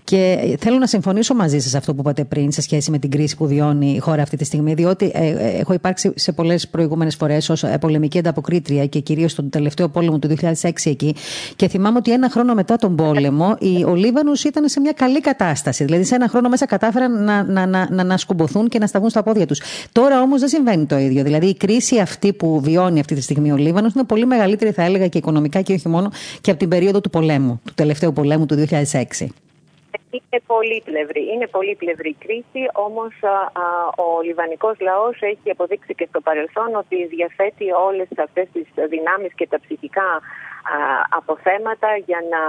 [SPEAKER 1] Και θέλω να συμφωνήσω μαζί σας αυτό που είπατε πριν σε σχέση με την κρίση που βιώνει η χώρα αυτή τη στιγμή, διότι ε, έχω υπάρξει σε πολλές προηγούμενες φορές ως πολεμική ανταποκρίτρια και κυρίως στον τελευταίο πόλεμο του 2006 εκεί Και θυμάμαι ότι ένα χρόνο μετά τον πόλεμο ο Λίβανος ήταν σε μια καλή κατάσταση. Δηλαδή σε ένα χρόνο μέσα κατάφεραν να, να, να, να, να σκουμποθούν και να σταγούν στα πόδια τους. Τώρα όμως δεν συμβαίνει το ίδιο. Δηλαδή η κρίση αυτή που βιώνει αυτή τη στιγμή ο Λίβανος είναι πολύ μεγαλύτερη, θα έλεγα, και οικονομικά και όχι μόνο και από την περίοδο του πολέμου, του τελευταίου πολέμου του 2006.
[SPEAKER 3] Είναι πολύπλευρη, είναι πολύπλευρη κρίση, όμως ο λιβανικός λαός έχει αποδείξει και στο παρελθόν ότι διαθέτει όλες αυτές τις δυνάμεις και τα ψυχικά αποθέματα για να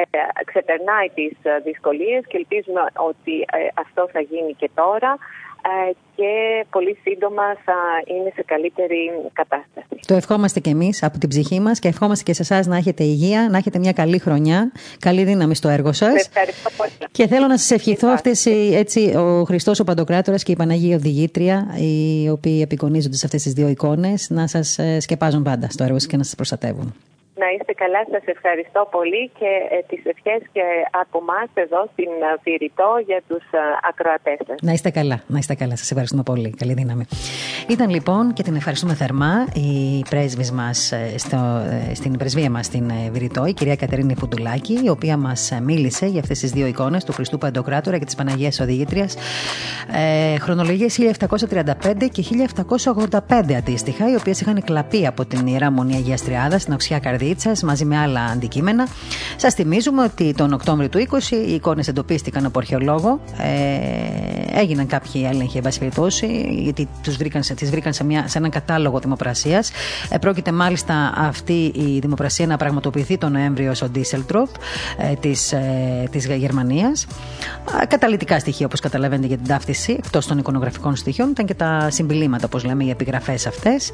[SPEAKER 3] ε, ξεπερνάει τις δυσκολίες και ελπίζουμε ότι ε, αυτό θα γίνει και τώρα. Ε, και πολύ σύντομα θα είναι σε καλύτερη κατάσταση.
[SPEAKER 1] Το ευχόμαστε και εμείς από την ψυχή μας και ευχόμαστε και σε εσάς να έχετε υγεία, να έχετε μια καλή χρονιά, καλή δύναμη στο έργο σας.
[SPEAKER 3] Ευχαριστώ πολύ.
[SPEAKER 1] Και θέλω να σας ευχηθώ αυτές, έτσι, ο Χριστός ο Παντοκράτορας και η Παναγία Οδηγήτρια, οι οποίοι απεικονίζονται σε αυτές τις δύο εικόνες, να σας ε, σκεπάζουν πάντα στο έργο σας και να σας προστατεύουν.
[SPEAKER 3] Να είστε καλά, σας ευχαριστώ πολύ και ε, τις ευχές και από εμά εδώ στην Πυρητό για τους ε, ακροατές σας.
[SPEAKER 1] Να είστε καλά, να είστε καλά, σας ευχαριστούμε πολύ, καλή δύναμη. Ήταν λοιπόν και την ευχαριστούμε θερμά η πρέσβης μας ε, στο, ε, στην πρεσβεία μας στην ε, Βηρητό, η κυρία Κατερίνη Φουντουλάκη, η οποία μας μίλησε για αυτές τις δύο εικόνες του Χριστού Παντοκράτορα και της Παναγίας Οδηγήτριας ε, χρονολογίες 1735 και 1785 αντίστοιχα, οι οποίες είχαν κλαπεί από την Ιερά Μονή Αγίας Τριάδας στην Οξιά Καρδίτσας μαζί με άλλα αντικείμενα. Σας θυμίζουμε ότι τον Οκτώβριο του 20 οι εικόνες εντοπίστηκαν από αρχαιολόγο. Ε, έγιναν κάποιοι έλεγχοι, εν γιατί τους βρήκαν τις βρήκαν σε, μια, σε έναν κατάλογο δημοπρασίας. Ε, πρόκειται μάλιστα αυτή η δημοπρασία να πραγματοποιηθεί τον Νοέμβριο στο Ντίσελτροπ ε, της, ε, της Γερμανίας. Καταλητικά στοιχεία όπως καταλαβαίνετε για την ταύτιση, εκτός των εικονογραφικών στοιχείων, ήταν και τα συμπιλήματα, όπως λέμε, οι επιγραφές αυτές.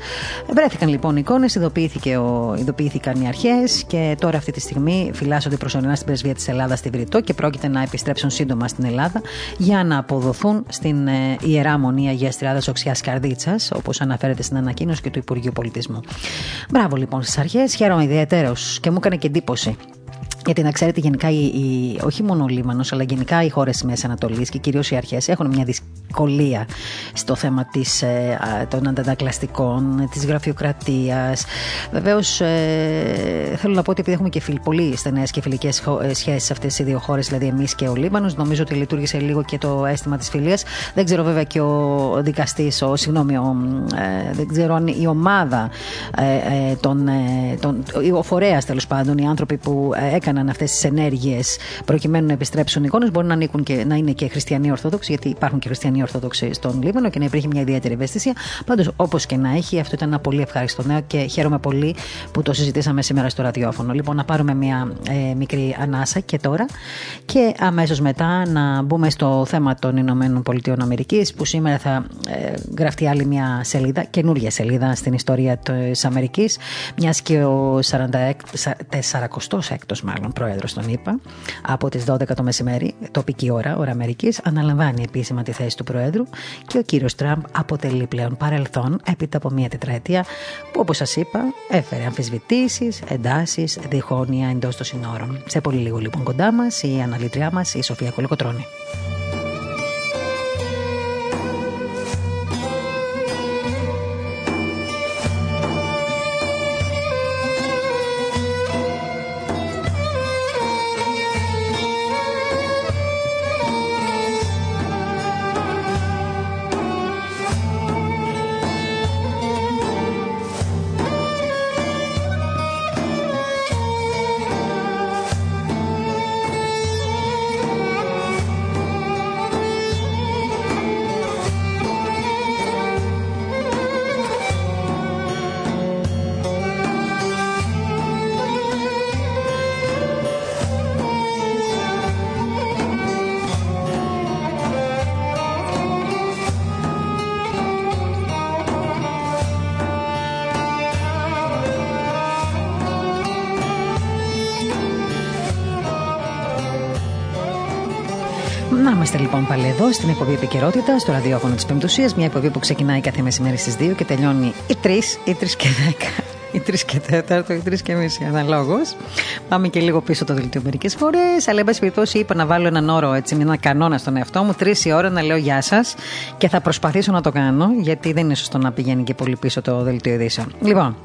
[SPEAKER 1] Βρέθηκαν λοιπόν εικόνες, ειδοποιήθηκαν οι αρχές και τώρα αυτή τη στιγμή φυλάσσονται προσωρινά στην πρεσβεία της Ελλάδας στη Βρυτό και πρόκειται να επιστρέψουν σύντομα στην Ελλάδα για να αποδοθούν στην ε, Ιερά Μονή Αγίας Τριάδας Οξιάς Καρδίτσας όπως αναφέρεται στην ανακοίνωση και του Υπουργείου Πολιτισμού. Μπράβο λοιπόν στις αρχές, χαίρομαι ιδιαίτερω και μου έκανε και εντύπωση γιατί να ξέρετε, γενικά, η, η, όχι μόνο ο Λίμανος, αλλά γενικά οι χώρες της Μέσης Ανατολής και κυρίως οι αρχές έχουν μια δυσκολία στο θέμα της, ε, των αντανακλαστικών, της γραφειοκρατίας. Βεβαίως, ε, θέλω να πω ότι επειδή έχουμε και φιλ, πολύ στενές και φιλικές ε, σχέσεις σε αυτές οι δύο χώρες, δηλαδή εμείς και ο Λίμανος, νομίζω ότι λειτουργήσε λίγο και το αίσθημα της φιλίας. Δεν ξέρω βέβαια και ο δικαστής, ο, συγγνώμη, ο, ε, δεν ξέρω αν η ομάδα, ε, τον, τον, ο φορέας τέλος πάντων, οι άνθρωποι που έκαναν έκαναν αυτές τις ενέργειες προκειμένου να επιστρέψουν εικόνε μπορεί να ανήκουν και να είναι και χριστιανοί Ορθόδοξοι, γιατί υπάρχουν και χριστιανοί Ορθόδοξοι στον Λίβανο και να υπήρχε μια ιδιαίτερη ευαισθησία. Πάντως, όπως και να έχει, αυτό ήταν ένα πολύ ευχάριστο νέο και χαίρομαι πολύ που το συζητήσαμε σήμερα στο ραδιόφωνο. Λοιπόν, να πάρουμε μια ε, μικρή ανάσα και τώρα και αμέσως μετά να μπούμε στο θέμα των Ηνωμένων Πολιτειών Αμερικής, που σήμερα θα ε, γραφτεί άλλη μια σελίδα, καινούργια σελίδα στην ιστορία της Αμερικής, μιας και ο 46ο μάλλον πρόεδρο τον ΗΠΑ, από τις 12 το μεσημέρι, τοπική ώρα, ώρα Αμερικής, αναλαμβάνει επίσημα τη θέση του Προέδρου και ο κύριος Τραμπ αποτελεί πλέον παρελθόν έπειτα από μία τετραετία που, όπως σας είπα, έφερε αμφισβητήσεις, εντάσεις, διχόνοια εντός των συνόρων. Σε πολύ λίγο λοιπόν κοντά μας η αναλύτριά μας, η Σοφία Κολοκοτρόνη. Εδώ στην εκπομπή Επικαιρότητα, στο ραδιόφωνο της Πεμπτουσίας. Μια εκπομπή που ξεκινάει κάθε μεσημέρι στις 2 και τελειώνει οι 3 ή 3 και 10 ή 3 και 4 ή 3 και μισή αναλόγως. Πάμε και λίγο πίσω το δελτίο μερικές φορές. Αλλά, εν πάση περιπτώσει, είπα να βάλω έναν όρο, έτσι, ένα κανόνα στον εαυτό μου. Τρεις η ώρα να λέω Γεια σας και θα προσπαθήσω να το κάνω, γιατί δεν είναι σωστό να πηγαίνει και πολύ πίσω το δελτίο ειδήσεων. Λοιπόν,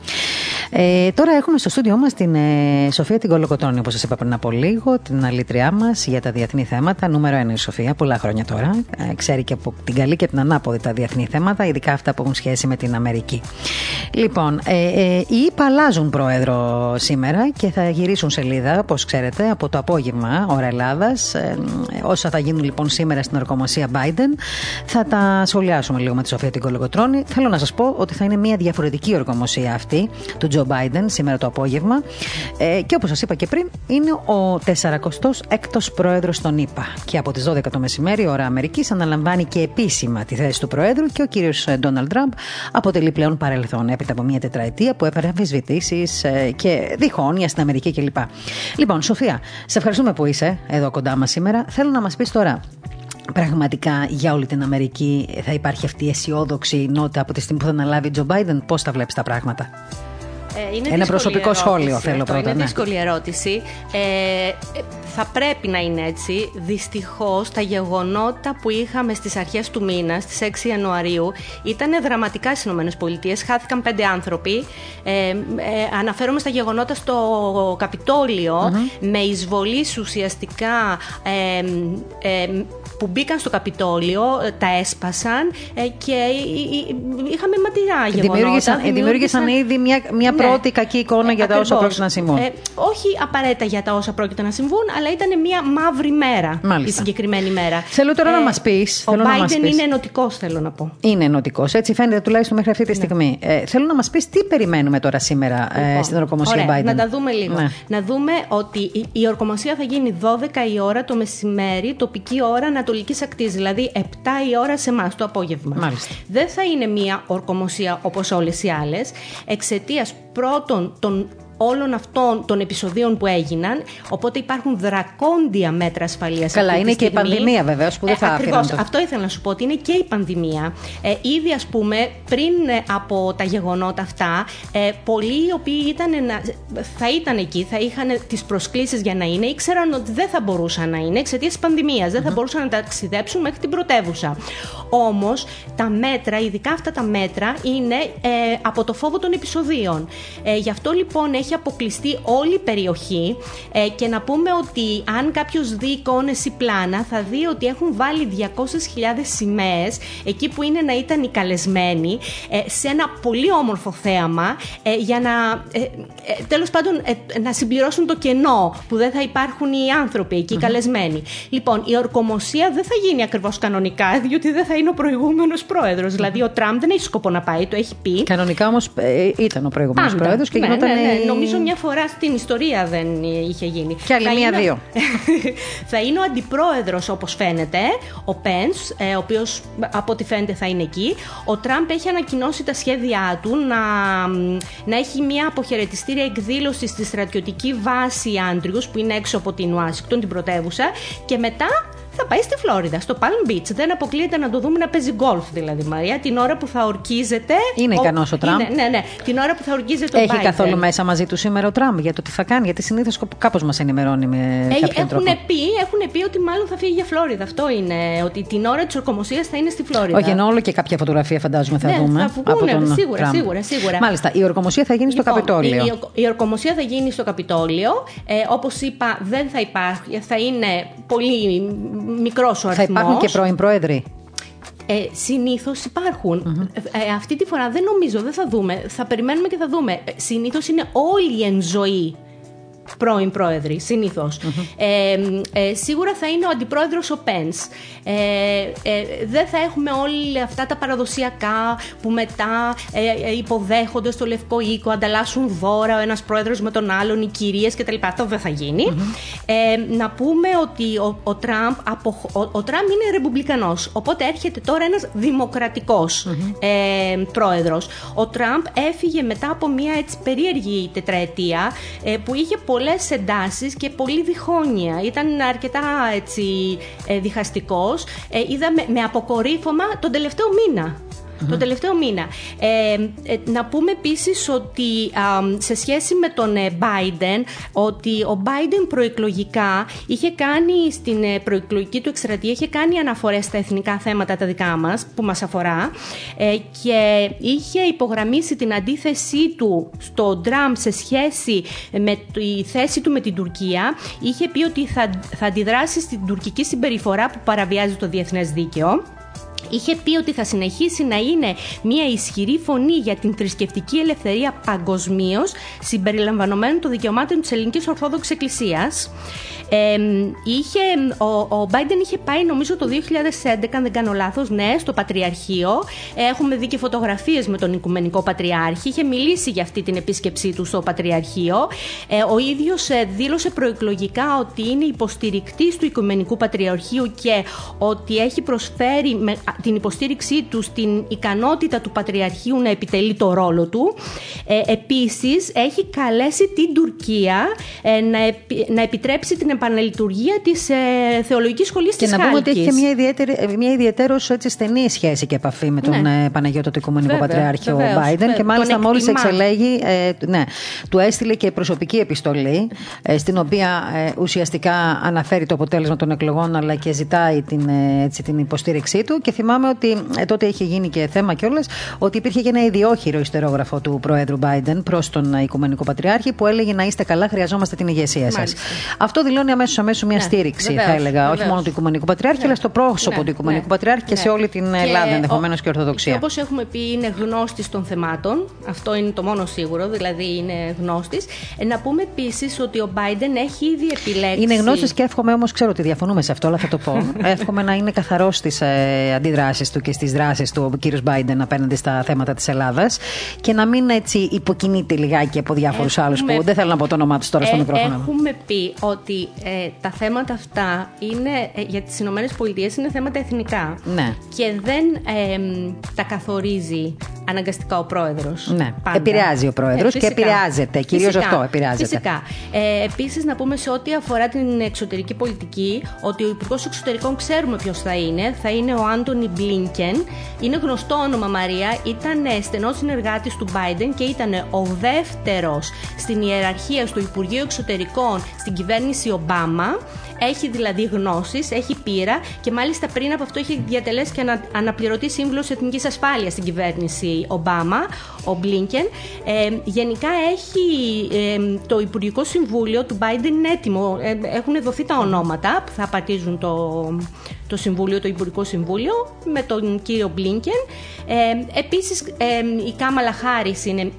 [SPEAKER 1] Ε, τώρα έχουμε στο στούντιό μας την ε, Σοφία την Κολοκοτρώνη, όπως σας είπα πριν από λίγο, την αλήτριά μας για τα διεθνή θέματα. Νούμερο ένα η Σοφία, πολλά χρόνια τώρα. Ε, ξέρει και από την καλή και την ανάποδη τα διεθνή θέματα, ειδικά αυτά που έχουν σχέση με την Αμερική. Λοιπόν, ε, ε, οι ΙΠΑ αλλάζουν πρόεδρο σήμερα και θα γυρίσουν σελίδα, όπως ξέρετε, από το απόγευμα, ώρα Ελλάδας. Ε, όσα θα γίνουν λοιπόν σήμερα στην ορκομοσία Biden, θα τα σχολιάσουμε λίγο με τη Σοφία την Κολοκοτρώνη. Θέλω να σας πω ότι θα είναι μια διαφορετική ορκομοσία αυτή του Τζο Biden σήμερα το απόγευμα. Ε, και όπως σας είπα και πριν, είναι ο 46ο πρόεδρος των ΗΠΑ. Και από τις 12 το μεσημέρι, ώρα Αμερικής, αναλαμβάνει και επίσημα τη θέση του πρόεδρου και ο κύριος Ντόναλντ Τραμπ αποτελεί πλέον παρελθόν έπειτα από μια τετραετία που έφερε αμφισβητήσεις ε, και διχόνοια στην Αμερική κλπ. Λοιπόν, Σοφία, σε ευχαριστούμε που είσαι εδώ κοντά μας σήμερα. Θέλω να μας πεις τώρα, πραγματικά για όλη την Αμερική θα υπάρχει αυτή η αισιόδοξη νότα από τη στιγμή που θα αναλάβει ο Τζο Μπάιντεν; Πώς θα βλέπεις τα πράγματα;
[SPEAKER 4] Ε, είναι
[SPEAKER 1] Ένα προσωπικό
[SPEAKER 4] ερώτηση
[SPEAKER 1] σχόλιο
[SPEAKER 4] αυτό.
[SPEAKER 1] θέλω πρώτα,
[SPEAKER 4] Είναι
[SPEAKER 1] ναι.
[SPEAKER 4] δύσκολη ερώτηση. Ε, ε, θα πρέπει να είναι έτσι. Δυστυχώς, τα γεγονότα που είχαμε στις αρχές του μήνα, στις 6 Ιανουαρίου, ήταν δραματικά στις ΗΠΑ. Χάθηκαν πέντε άνθρωποι. Ε, ε, αναφέρομαι στα γεγονότα στο καπιτολιο με εισβολής ουσιαστικά ε, ε, που μπήκαν στο Καπιτόλιο, ε, τα έσπασαν ε, και ε, ε, είχαμε ματηρά γεγονότα.
[SPEAKER 1] Δημιούργησαν, ε, δημιούργησαν ήδη μια, μια
[SPEAKER 4] Ναι.
[SPEAKER 1] πρώτη κακή εικόνα για τα όσα
[SPEAKER 4] Ακριβώς.
[SPEAKER 1] πρόκειται να συμβούν.
[SPEAKER 4] Ε, όχι απαραίτητα για τα όσα πρόκειται να συμβούν, αλλά ήταν μια μαύρη μέρα
[SPEAKER 1] Μάλιστα.
[SPEAKER 4] η συγκεκριμένη μέρα.
[SPEAKER 1] Θέλω τώρα να μας πεις,
[SPEAKER 4] Ο
[SPEAKER 1] θέλω να μας
[SPEAKER 4] Biden
[SPEAKER 1] πεις.
[SPEAKER 4] είναι ενωτικός, θέλω να πω.
[SPEAKER 1] Είναι ενωτικός, έτσι φαίνεται τουλάχιστον μέχρι αυτή τη στιγμή. Ε, θέλω να μας πεις τι περιμένουμε τώρα σήμερα ε,
[SPEAKER 4] Λοιπόν,
[SPEAKER 1] στην ορκομοσία
[SPEAKER 4] ωραία,
[SPEAKER 1] Biden.
[SPEAKER 4] Να τα δούμε λίγο.
[SPEAKER 1] Ναι.
[SPEAKER 4] Να δούμε ότι η, η ορκομοσία θα γίνει 12 η ώρα το μεσημέρι, τοπική ώρα Ανατολικής Ακτής, δηλαδή 7 η ώρα σε εμάς το απόγευμα.
[SPEAKER 1] Μάλιστα.
[SPEAKER 4] Δεν θα είναι μια ορκομοσία όπως όλες οι άλλες, εξαιτίας πρώτον των όλων αυτών των επεισοδίων που έγιναν. Οπότε υπάρχουν δρακόντια μέτρα ασφαλείας.
[SPEAKER 1] Καλά, είναι και η πανδημία, βεβαίως, που δεν θα
[SPEAKER 4] ακριβώς.
[SPEAKER 1] άφηναν το-
[SPEAKER 4] Αυτό ήθελα να σου πω ότι είναι και η πανδημία. Ε, ήδη, ας πούμε, πριν ε, από τα γεγονότα αυτά, ε, πολλοί οι οποίοι ήταν να, θα ήταν εκεί, θα είχαν τις προσκλήσεις για να είναι, ήξεραν ότι δεν θα μπορούσαν να είναι εξαιτίας της πανδημίας. Δεν θα μπορούσαν να ταξιδέψουν μέχρι την πρωτεύουσα. Όμως, τα μέτρα, ειδικά αυτά τα μέτρα, είναι ε, από το φόβο των επεισοδίων. Ε, γι' αυτό λοιπόν έχει αποκλειστεί όλη η περιοχή ε, και να πούμε ότι αν κάποιος δει εικόνες ή πλάνα, θα δει ότι έχουν βάλει 200.000 σημαίες εκεί που είναι να ήταν οι καλεσμένοι ε, σε ένα πολύ όμορφο θέαμα ε, για να ε, ε, τέλος πάντων ε, να συμπληρώσουν το κενό που δεν θα υπάρχουν οι άνθρωποι εκεί οι καλεσμένοι. Λοιπόν, η ορκομοσία δεν θα γίνει ακριβώς κανονικά <laughs> διότι δεν θα είναι ο προηγούμενος πρόεδρος. Δηλαδή ο Τραμπ δεν έχει σκοπό να πάει, το έχει πει.
[SPEAKER 1] Κανονικά όμως ήταν ο προηγούμενος
[SPEAKER 4] Πάντα.
[SPEAKER 1] πρόεδρος και
[SPEAKER 4] ναι,
[SPEAKER 1] γινόταν.
[SPEAKER 4] ναι, ναι.
[SPEAKER 1] Η-
[SPEAKER 4] Νομίζω μια φορά στην ιστορία δεν είχε γίνει.
[SPEAKER 1] Κι άλλη
[SPEAKER 4] Θα είναι-
[SPEAKER 1] μία-δύο. <laughs>
[SPEAKER 4] θα είναι ο αντιπρόεδρος, όπως φαίνεται, ο Πεν, ο οποίος από ό,τι φαίνεται θα είναι εκεί. Ο Τραμπ έχει ανακοινώσει τα σχέδιά του να, να έχει μια αποχαιρετιστήρια εκδήλωση στη στρατιωτική βάση Άντριους, που είναι έξω από την Ουάσιγκτον, την πρωτεύουσα, και μετά θα πάει στη Φλόριδα, στο Palm Beach. Δεν αποκλείεται να το δούμε να παίζει γκολφ, δηλαδή, Μαρία, την ώρα που θα ορκίζεται.
[SPEAKER 1] Είναι ικανός ο Τραμπ.
[SPEAKER 4] Είναι- ναι, ναι. Την ώρα που θα ορκίζεται ο
[SPEAKER 1] Έχει
[SPEAKER 4] Biden.
[SPEAKER 1] καθόλου μέσα μαζί του σήμερα ο Τραμπ για το τι θα κάνει, γιατί συνήθως κάπως μας ενημερώνει με
[SPEAKER 4] Ε,
[SPEAKER 1] κάποιον
[SPEAKER 4] Έχουν
[SPEAKER 1] τρόπο.
[SPEAKER 4] πει, έχουν πει ότι μάλλον θα φύγει για Φλόριδα. Αυτό είναι. Ότι την ώρα της ορκομοσίας θα είναι στη Φλόριδα.
[SPEAKER 1] Όχι, ενώ όλο και κάποια φωτογραφία φαντάζομαι θα
[SPEAKER 4] Ναι,
[SPEAKER 1] δούμε.
[SPEAKER 4] θα βγουν,
[SPEAKER 1] από τον
[SPEAKER 4] σίγουρα,
[SPEAKER 1] Τραμπ.
[SPEAKER 4] σίγουρα, σίγουρα.
[SPEAKER 1] Μάλιστα, η ορκομοσία θα γίνει στο
[SPEAKER 4] Λοιπόν,
[SPEAKER 1] Καπιτόλιο.
[SPEAKER 4] Η, η, η ορκομοσία θα γίνει στο Καπιτόλιο. Ε, Όπως είπα, δεν θα υπάρχει. Θα είναι πολύ μικρός ο αριθμό.
[SPEAKER 1] Θα υπάρχουν και πρώην πρόεδροι.
[SPEAKER 4] Ε, Συνήθως υπάρχουν. Ε, αυτή τη φορά δεν νομίζω, δεν θα δούμε. Θα περιμένουμε και θα δούμε. Συνήθως είναι όλοι εν ζωή πρώην πρόεδροι, συνήθως. Ε, ε, σίγουρα θα είναι ο αντιπρόεδρος ο Πένς. Ε, ε, δεν θα έχουμε όλα αυτά τα παραδοσιακά που μετά ε, ε, υποδέχονται στο Λευκό Οίκο, ανταλλάσσουν δώρα ο ένας πρόεδρος με τον άλλον, οι κυρίες κτλ. Αυτό δεν θα γινει Ε, να πούμε ότι ο, ο Τραμπ αποχ- ο, ο Τραμπ είναι ρεπουμπλικανός, οπότε έρχεται τώρα ένας δημοκρατικός ε, πρόεδρος. Ο Τραμπ έφυγε μετά από μια έτσι περίεργη τετραετία ε, που είχε πολλές εντάσεις και πολύ διχόνοια. Ήταν αρκετά έτσι ε, διχαστικός. Ε, είδαμε με αποκορύφωμα τον τελευταίο μήνα. Το τελευταίο μήνα. Ε, ε, να πούμε επίσης ότι σε σχέση με τον ε, Biden, ότι ο Biden προεκλογικά είχε κάνει στην ε, προεκλογική του εκστρατεία, είχε κάνει αναφορές στα εθνικά θέματα τα δικά μας, που μας αφορά, και είχε υπογραμμίσει την αντίθεσή του στο Τραμπ σε σχέση με τη θέση του με την Τουρκία. Είχε πει ότι θα, θα αντιδράσει στην τουρκική συμπεριφορά που παραβιάζει το διεθνές δίκαιο είχε πει ότι θα συνεχίσει να είναι μια ισχυρή φωνή για την θρησκευτική ελευθερία παγκοσμίως, συμπεριλαμβανομένων των δικαιωμάτων της Ελληνικής Ορθόδοξης Εκκλησίας. Ε, είχε, ο, ο Biden είχε πάει νομίζω το 2011, αν δεν κάνω λάθος, ναι, στο Πατριαρχείο. Έχουμε δει και φωτογραφίες με τον Οικουμενικό Πατριάρχη. Είχε μιλήσει για αυτή την επίσκεψή του στο Πατριαρχείο. Ε, ο ίδιος ε, δήλωσε προεκλογικά ότι είναι υποστηρικτής του Οικουμενικού Πατριαρχείου και ότι έχει προσφέρει με, την υποστήριξή του στην ικανότητα του Πατριαρχείου να επιτελεί το ρόλο του. Ε, επίσης, έχει καλέσει την Τουρκία ε, να, να επιτρέψει την επαναλειτουργία της ε, Θεολογικής Σχολής της
[SPEAKER 1] Και να πούμε ότι έχει και μια, ιδιαίτερη, μια ιδιαίτερο στενή σχέση και επαφή με τον ναι. Ε, Παναγιώτο του Οικουμενικό Πατριάρχιο Biden. Και μάλιστα μόλις εξελέγει, ε, ναι, του έστειλε και προσωπική επιστολή, ε, στην οποία ε, ουσιαστικά αναφέρει το αποτέλεσμα των εκλογών, αλλά και ζητάει την, ε, έτσι, την υποστήριξή του. Και θυμάμαι ότι τότε είχε γίνει και θέμα κιόλας ότι υπήρχε και ένα ιδιόχειρο ιστερόγραφο του Προέδρου Biden προς τον Οικουμενικό Πατριάρχη που έλεγε να είστε καλά, χρειαζόμαστε την ηγεσία σας. Αυτό δηλώνει αμέσως αμέσως μια ναι, στήριξη, βεβαίως, θα έλεγα, βεβαίως. όχι μόνο του Οικουμενικού Πατριάρχη, ναι. αλλά στο πρόσωπο ναι, του Οικουμενικού ναι, Πατριάρχη και σε όλη την Ελλάδα ενδεχομένως και Ορθοδοξία.
[SPEAKER 4] Όπως έχουμε πει, είναι γνώστης των θεμάτων. Αυτό είναι το μόνο σίγουρο, δηλαδή είναι γνώστης. Ε, να πούμε επίσης ότι ο Biden έχει ήδη επιλέξει.
[SPEAKER 1] Είναι γνώστης και εύχομαι όμως, ξέρω ότι διαφωνούμε σε αυτό, αλλά θα το πω. <laughs> εύχομαι να είναι καθαρός στις ε, αντιδράσει του και στις δράσεις του ο κύριος Biden απέναντι στα θέματα της Ελλάδας και να μην έτσι υποκινείται λιγάκι από διάφορους άλλους που δεν θέλω να πω το όνομά τους τώρα στο ε, μικρόφωνο.
[SPEAKER 4] Έχουμε πει ότι ε, τα θέματα αυτά είναι, ε, για τις Ηνωμένες Πολιτείες είναι θέματα εθνικά.
[SPEAKER 1] Ναι.
[SPEAKER 4] Και δεν τα καθορίζει αναγκαστικά ο πρόεδρος.
[SPEAKER 1] Ναι. Επηρεάζει ο πρόεδρος και επηρεάζεται. Κυρίως αυτό επηρεάζεται.
[SPEAKER 4] Φυσικά. Ε, επίσης να πούμε σε ό,τι αφορά την εξωτερική πολιτική ότι ο Υπουργός Εξωτερικών ξέρουμε ποιος θα είναι. Θα είναι ο Άντωνι Μπλίνκεν. Είναι γνωστό όνομα Μαρία. Ήταν στενός συνεργάτης του Biden και ήταν ο δεύτερος στην ιεραρχία στο Υπουργείο Εξωτερικών στην κυβέρνηση Ομπάμα. Έχει δηλαδή γνώσεις, έχει πείρα και μάλιστα πριν από αυτό έχει διατελέσει και ανα, αναπληρωτή σύμβουλος Εθνικής Ασφάλειας στην κυβέρνηση Ομπάμα, ο Μπλίνκεν. Ε, γενικά έχει ε, το Υπουργικό Συμβούλιο του Biden είναι έτοιμο. Ε, έχουν δοθεί τα ονόματα που θα πατήσουν το, το Συμβούλιο, το Υπουργικό Συμβούλιο, με τον κύριο Μπλίνκεν. Ε, επίσης, ε, η Κάμαλα Χάρης είναι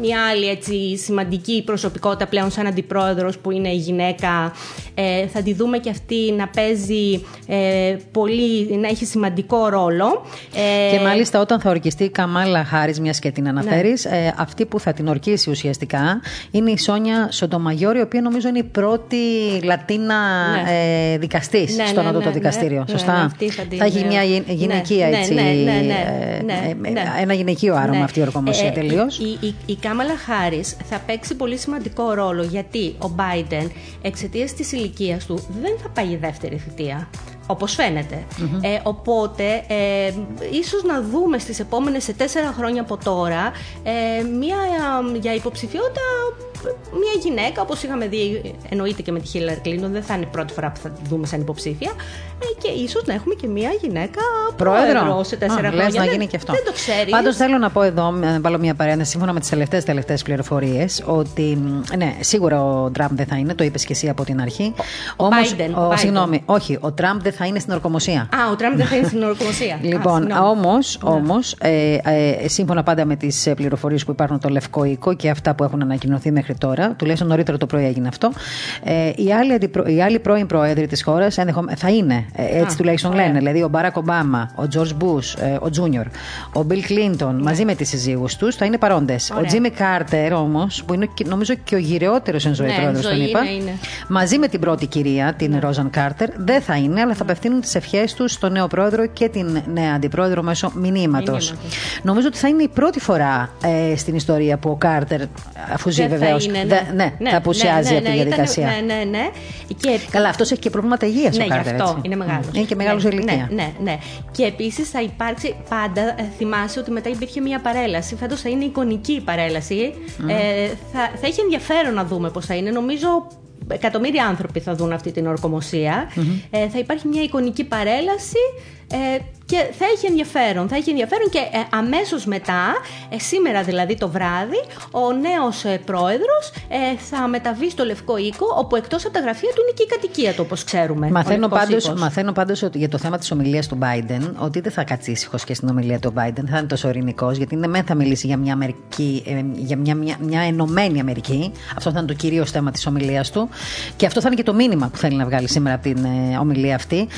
[SPEAKER 4] μια άλλη έτσι, σημαντική προσωπικότητα πλέον σαν αντιπρόεδρος που είναι η γυναίκα. Ε, θα τη δούμε και αυτή να παίζει ε, πολύ, να έχει σημαντικό ρόλο.
[SPEAKER 1] Ε, και μάλιστα όταν θα ορκιστεί η Καμάλα Χάρης, μιας και την αναφέρεις, ναι. ε, αυτή που θα την ορκίσει ουσιαστικά είναι η Σόνια Σοντομαγιόρη, η οποία νομίζω είναι η πρώτη Λατίνα ναι. ε, δικαστής ναι, στο ναι, Ανώτατο ναι, Δικαστήριο. Ναι, Σωστά. θα, θα έχει μια γυναικεία έτσι. Ένα γυναικείο άρωμα αυτή η ορκομοσία ε, τελείως.
[SPEAKER 4] Η, η, η Κάμαλα Χάρη θα παίξει πολύ σημαντικό ρόλο γιατί ο Biden εξαιτίας της ηλικίας του δεν θα πάει η δεύτερη θητεία όπως Ε, οπότε, ε, ίσως να δούμε στις επόμενες σε τέσσερα χρόνια από τώρα ε, μια για υποψηφιότητα μια γυναίκα, όπως είχαμε δει εννοείται και με τη Χίλαρ Κλίντον, δεν θα είναι η πρώτη φορά που θα τη δούμε σαν υποψήφια ε, και ίσως να έχουμε και μια γυναίκα πρόεδρο, πρόεδρο σε τέσσερα Α, χρόνια.
[SPEAKER 1] να γίνει και αυτό.
[SPEAKER 4] Δεν το ξέρεις.
[SPEAKER 1] Πάντως θέλω να πω εδώ, να βάλω μια παρένθεση, σύμφωνα με τις τελευταίες τελευταίες πληροφορίες, ότι ναι, σίγουρα ο Τραμπ δεν θα είναι, το είπες και εσύ από την αρχή.
[SPEAKER 4] Ο
[SPEAKER 1] Όμως,
[SPEAKER 4] Biden,
[SPEAKER 1] ο, Συγγνώμη, όχι, ο Τραμπ δεν θα είναι στην ορκομοσία.
[SPEAKER 4] Α, ο Τραμπ δεν θα είναι στην ορκομοσία. <laughs>
[SPEAKER 1] λοιπόν, όμω, όμως, ναι. ε, ε, σύμφωνα πάντα με τις πληροφορίες που υπάρχουν το Λευκό Οίκο και αυτά που έχουν ανακοινωθεί μέχρι τώρα, τουλάχιστον νωρίτερα το πρωί έγινε αυτό, ε, οι, άλλοι αντιπρο, οι άλλοι πρώην πρόεδροι της χώρας θα είναι, ε, έτσι Α, τουλάχιστον ωραία. λένε, δηλαδή ο Μπάρακ Ομπάμα, ο Τζορτζ Μπους, ε, ο Τζούνιορ, ο Μπιλ Κλίντον, μαζί με τις συζύγους τους θα είναι παρόντες. Ο Τζίμι Κάρτερ όμως, που είναι νομίζω και ο γηραιότερος εν ζωή ναι, πρόεδρος, τον είπα, μαζί με την πρώτη κυρία, την ναι. Ρόζαλιν Κάρτερ, δεν θα είναι, αλλά θα απευθύνουν τις ευχές τους στον νέο πρόεδρο και την νέα αντιπρόεδρο μέσω μηνύματος. Νομίζω ότι θα είναι η πρώτη φορά ε, στην ιστορία που ο Κάρτερ, αφού ζει βεβαίως ναι, ναι, ναι, θα απουσιάζει
[SPEAKER 4] ναι,
[SPEAKER 1] από τη διαδικασία.
[SPEAKER 4] ναι, ναι, ναι. Και...
[SPEAKER 1] Καλά, αυτός έχει και προβλήματα υγείας
[SPEAKER 4] ναι,
[SPEAKER 1] ο Κάρτερ.
[SPEAKER 4] αυτό
[SPEAKER 1] έτσι.
[SPEAKER 4] είναι μεγάλος.
[SPEAKER 1] Είναι και μεγάλος
[SPEAKER 4] ναι,
[SPEAKER 1] ηλικία.
[SPEAKER 4] Ναι, ναι, ναι. Και επίσης θα υπάρξει πάντα. ε, θυμάσαι ότι μετά υπήρχε μια παρέλαση. Φέτος θα είναι εικονική η παρέλαση. Ε, θα, θα έχει ενδιαφέρον να δούμε πώς θα είναι. Νομίζω εκατομμύρια άνθρωποι θα δουν αυτή την ορκομοσια Ε, θα υπάρχει μια εικονική παρέλαση. Ε, και θα έχει ενδιαφέρον. Θα έχει ενδιαφέρον και ε, αμέσως μετά, ε, σήμερα δηλαδή το βράδυ, ο νέος ε, πρόεδρος ε, θα μεταβεί στο Λευκό Οίκο, όπου εκτός από τα γραφεία του είναι και η κατοικία του, όπως ξέρουμε.
[SPEAKER 1] Μαθαίνω
[SPEAKER 4] ο Λευκός
[SPEAKER 1] πάντως,
[SPEAKER 4] Οίκος.
[SPEAKER 1] μαθαίνω πάντως ότι για το θέμα της ομιλίας του Biden ότι δεν θα κάτσει ήσυχο και στην ομιλία του Biden, θα είναι τόσο ειρηνικός, γιατί είναι μεν θα μιλήσει για μια, Αμερική, ε, για μια, μια, μια ενωμένη Αμερική. Αυτό θα είναι το κυρίως θέμα της ομιλίας του. Και αυτό θα είναι και το μήνυμα που θέλει να βγάλει σήμερα από την ε, ομιλία αυτή.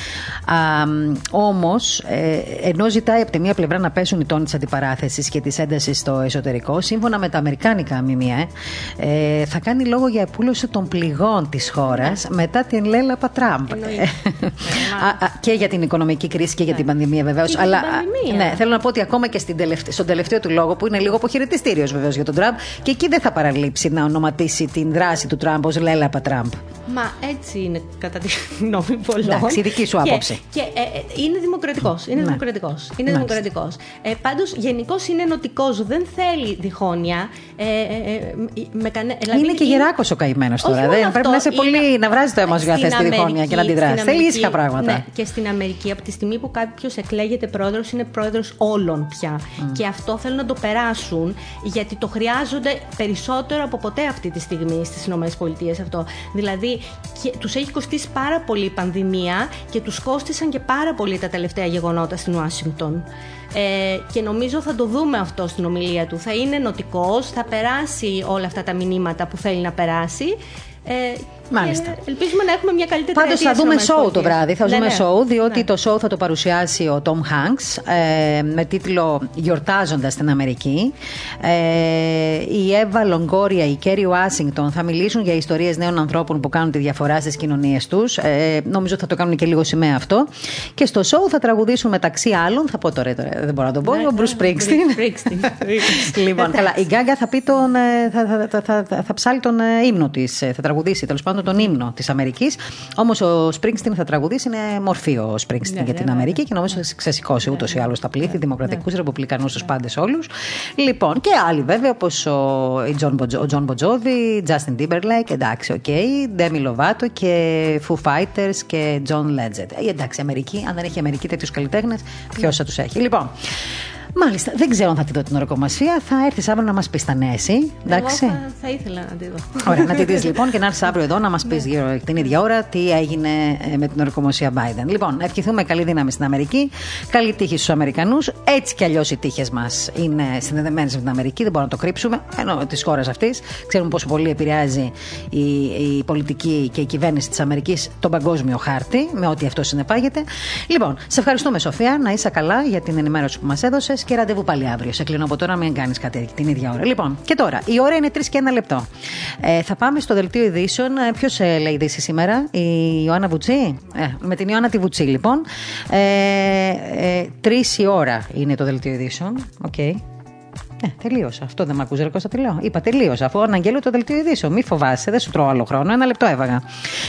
[SPEAKER 1] Όμως, ε, ενώ ζητάει από τη μία πλευρά να πέσουν οι τόνοι της αντιπαράθεσης και της έντασης στο εσωτερικό, σύμφωνα με τα αμερικάνικα ΜΜΕ, ε, θα κάνει λόγο για επούλωση των πληγών της χώρας μετά την Λέλαπα Τραμπ.
[SPEAKER 4] Εννοείται.
[SPEAKER 1] Α, α, και για την οικονομική κρίση και για την πανδημία βεβαίως.
[SPEAKER 4] Και για
[SPEAKER 1] Αλλά
[SPEAKER 4] την πανδημία.
[SPEAKER 1] ναι, θέλω να πω ότι ακόμα και στην τελευτε- στον τελευταίο του λόγο, που είναι λίγο αποχαιρετιστήριος βεβαίως για τον Τραμπ, και εκεί δεν θα παραλείψει να ονοματίσει την δράση του Τραμπ ως Λέλαπα Τραμπ.
[SPEAKER 4] Μα έτσι είναι κατά τη γνώμη πολλών.
[SPEAKER 1] Εντάξει, η δική σου
[SPEAKER 4] Και-
[SPEAKER 1] άποψη.
[SPEAKER 4] Και, ε, ε, είναι δημοκρατικός. Είναι
[SPEAKER 1] Ναι.
[SPEAKER 4] δημοκρατικός. Είναι
[SPEAKER 1] Μάλιστα.
[SPEAKER 4] δημοκρατικός. Ε, Πάντως, γενικώς είναι ενωτικός. Δεν θέλει διχόνοια. Ε, ε, ε, με κανε... δηλαδή
[SPEAKER 1] είναι και γεράκος ο καημένος
[SPEAKER 4] Όχι
[SPEAKER 1] τώρα.
[SPEAKER 4] μόνο
[SPEAKER 1] Δεν,
[SPEAKER 4] αυτό,
[SPEAKER 1] πρέπει να είσαι πολύ.
[SPEAKER 4] είναι-
[SPEAKER 1] να βράζει το αίμα σου για
[SPEAKER 4] Στην
[SPEAKER 1] θες τη διχόνοια και να
[SPEAKER 4] Αμερική-
[SPEAKER 1] αντιδράσει.
[SPEAKER 4] στην
[SPEAKER 1] Θέλει
[SPEAKER 4] Αμερική-
[SPEAKER 1] ήσυχα πράγματα.
[SPEAKER 4] Ναι, και στην Αμερική, από τη στιγμή που κάποιος εκλέγεται πρόεδρος, είναι πρόεδρος όλων πια. Και αυτό θέλουν να το περάσουν, γιατί το χρειάζονται περισσότερο από ποτέ αυτή τη στιγμή στις ΗΠΑ αυτό. Δηλαδή, τους έχει κοστίσει πάρα πολύ η πανδημία και τους κόστησαν και πάρα πολύ τα τελευταία γεγονότα στην Ουάσιγκτον. Ε, και νομίζω θα το δούμε αυτό στην ομιλία του. Θα είναι ενωτικός, θα περάσει όλα αυτά τα μηνύματα που θέλει να περάσει. Ε,
[SPEAKER 1] Μάλιστα.
[SPEAKER 4] Και ελπίζουμε να έχουμε μια καλύτερη
[SPEAKER 1] Πάντως
[SPEAKER 4] τριετία
[SPEAKER 1] θα δούμε
[SPEAKER 4] στις
[SPEAKER 1] show
[SPEAKER 4] ΗΠΑ.
[SPEAKER 1] το βράδυ. Θα
[SPEAKER 4] Ναι,
[SPEAKER 1] δούμε
[SPEAKER 4] ναι.
[SPEAKER 1] show, διότι
[SPEAKER 4] Ναι.
[SPEAKER 1] το show θα το παρουσιάσει ο Tom Hanks ε, με τίτλο Γιορτάζοντας την Αμερική. Ε, η Εύα Λογκόρια, η Κέρι Ουάσιγκτον θα μιλήσουν για ιστορίες νέων ανθρώπων που κάνουν τη διαφορά στις κοινωνίες τους. Ε, νομίζω θα το κάνουν και λίγο σημαία αυτό. Και στο show θα τραγουδήσουν μεταξύ άλλων, θα πω τώρα, τώρα δεν μπορώ να το πω,
[SPEAKER 4] Ναι,
[SPEAKER 1] ο Bruce
[SPEAKER 4] ναι,
[SPEAKER 1] Springsteen.
[SPEAKER 4] Bruce Springsteen. <laughs>
[SPEAKER 1] λοιπόν, καλά. Η Γκάγκα θα, πει τον, ε, θα, θα, θα, θα, θα, θα ψάλει τον ε, ύμνο της. Θα τραγουδήσει τέλος πάντων τον ύμνο της Αμερικής. Όμως ο Springsteen θα τραγουδήσει. Είναι μορφή ο Springsteen
[SPEAKER 4] Ναι,
[SPEAKER 1] για
[SPEAKER 4] ναι,
[SPEAKER 1] την
[SPEAKER 4] ναι,
[SPEAKER 1] Αμερική
[SPEAKER 4] ναι.
[SPEAKER 1] και νομίζω θα ξεσηκώσει ούτως ή άλλως τα πλήθη,
[SPEAKER 4] Ναι,
[SPEAKER 1] δημοκρατικούς, ρεπουμπλικανούς, τους πάντες όλους. Λοιπόν, και άλλοι βέβαια όπως ο, η John Bon- ο Τζον Μπον Τζόβι, Justin Timberlake, εντάξει, OK, Demi Lovato και Foo Fighters και John Legend. Ε, εντάξει, Αμερική, αν δεν έχει Αμερική τέτοιους καλλιτέχνες, ποιος θα τους έχει. Λοιπόν. Μάλιστα, δεν ξέρω αν θα τη δω την ορκωμοσία. Θα έρθεις αύριο να μας πεις τα νέα, εσύ. Εντάξει;
[SPEAKER 4] Εγώ θα, θα ήθελα να τη δω.
[SPEAKER 1] Ωραία, να τη δεις <laughs> λοιπόν και να έρθεις αύριο εδώ να μας πεις γύρω την ίδια ώρα τι έγινε ε, με την ορκωμοσία Biden. Λοιπόν, να ευχηθούμε καλή δύναμη στην Αμερική, καλή τύχη στους Αμερικανούς. Έτσι κι αλλιώς οι τύχες μας είναι συνδεδεμένες με την Αμερική, δεν μπορούμε να το κρύψουμε. Ενώ της χώρας αυτής ξέρουμε πόσο πολύ επηρεάζει η, η πολιτική και η κυβέρνηση της Αμερικής τον παγκόσμιο χάρτη, με ό,τι αυτό συνεπάγεται. Λοιπόν, σε ευχαριστούμε, Σοφία, να είσαι καλά για την ενημέρωση που μας έδωσες και ραντεβού πάλι αύριο. Σε κλείνω από τώρα, μην κάνεις κάτι την ίδια ώρα. Λοιπόν, και τώρα, η ώρα είναι 3 και 1 λεπτό. Ε, θα πάμε στο δελτίο ειδήσεων. Ποιος ε, λέει ειδήσει σήμερα, η Ιωάννα Βουτσί; Ε, με την Ιωάννα τη Βουτσί, λοιπόν. Ε, ε, Τρεις η ώρα είναι το δελτίο ειδήσεων. Οκ. Ε, τελείωσα. Αυτό δεν με ακούει, Ρε Κώστα, τι λέω. Είπα τελείωσα. Αφού αναγγέλω το δελτίο ειδήσεων. Μη φοβάσαι, δεν σου τρώω άλλο χρόνο. Ένα λεπτό έφαγα.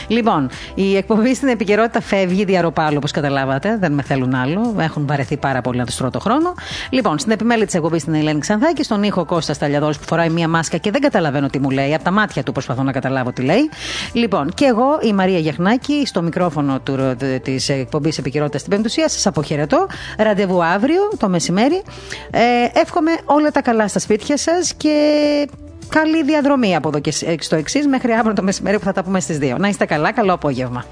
[SPEAKER 1] Λοιπόν, η εκπομπή στην επικαιρότητα φεύγει διά ροπάλου, όπως καταλάβατε. Δεν με θέλουν άλλο. Έχουν βαρεθεί πάρα πολύ να τους τρώω το χρόνο. Λοιπόν, στην επιμέλεια της εκπομπής στην Ελένη Ξανθάκη, στον ήχο Κώστας Ταλιαδόρο που φοράει μία μάσκα και δεν καταλαβαίνω τι μου λέει. Από τα μάτια του προσπαθώ να καταλάβω τι λέει. Λοιπόν, και εγώ, η Μαρία Γεχνάκη, στο μικρόφωνο της εκπομπής επικαιρότητας στην Πεμπτουσία, σας αποχαιρετώ. Ραντεβού αύριο το μεσημέρι. Ε, εύχομαι όλα τα τα καλά στα σπίτια σας και καλή διαδρομή από εδώ και ε, στο εξής μέχρι αύριο το μεσημέρι που θα τα πούμε στις 2. Να είστε καλά, καλό απόγευμα.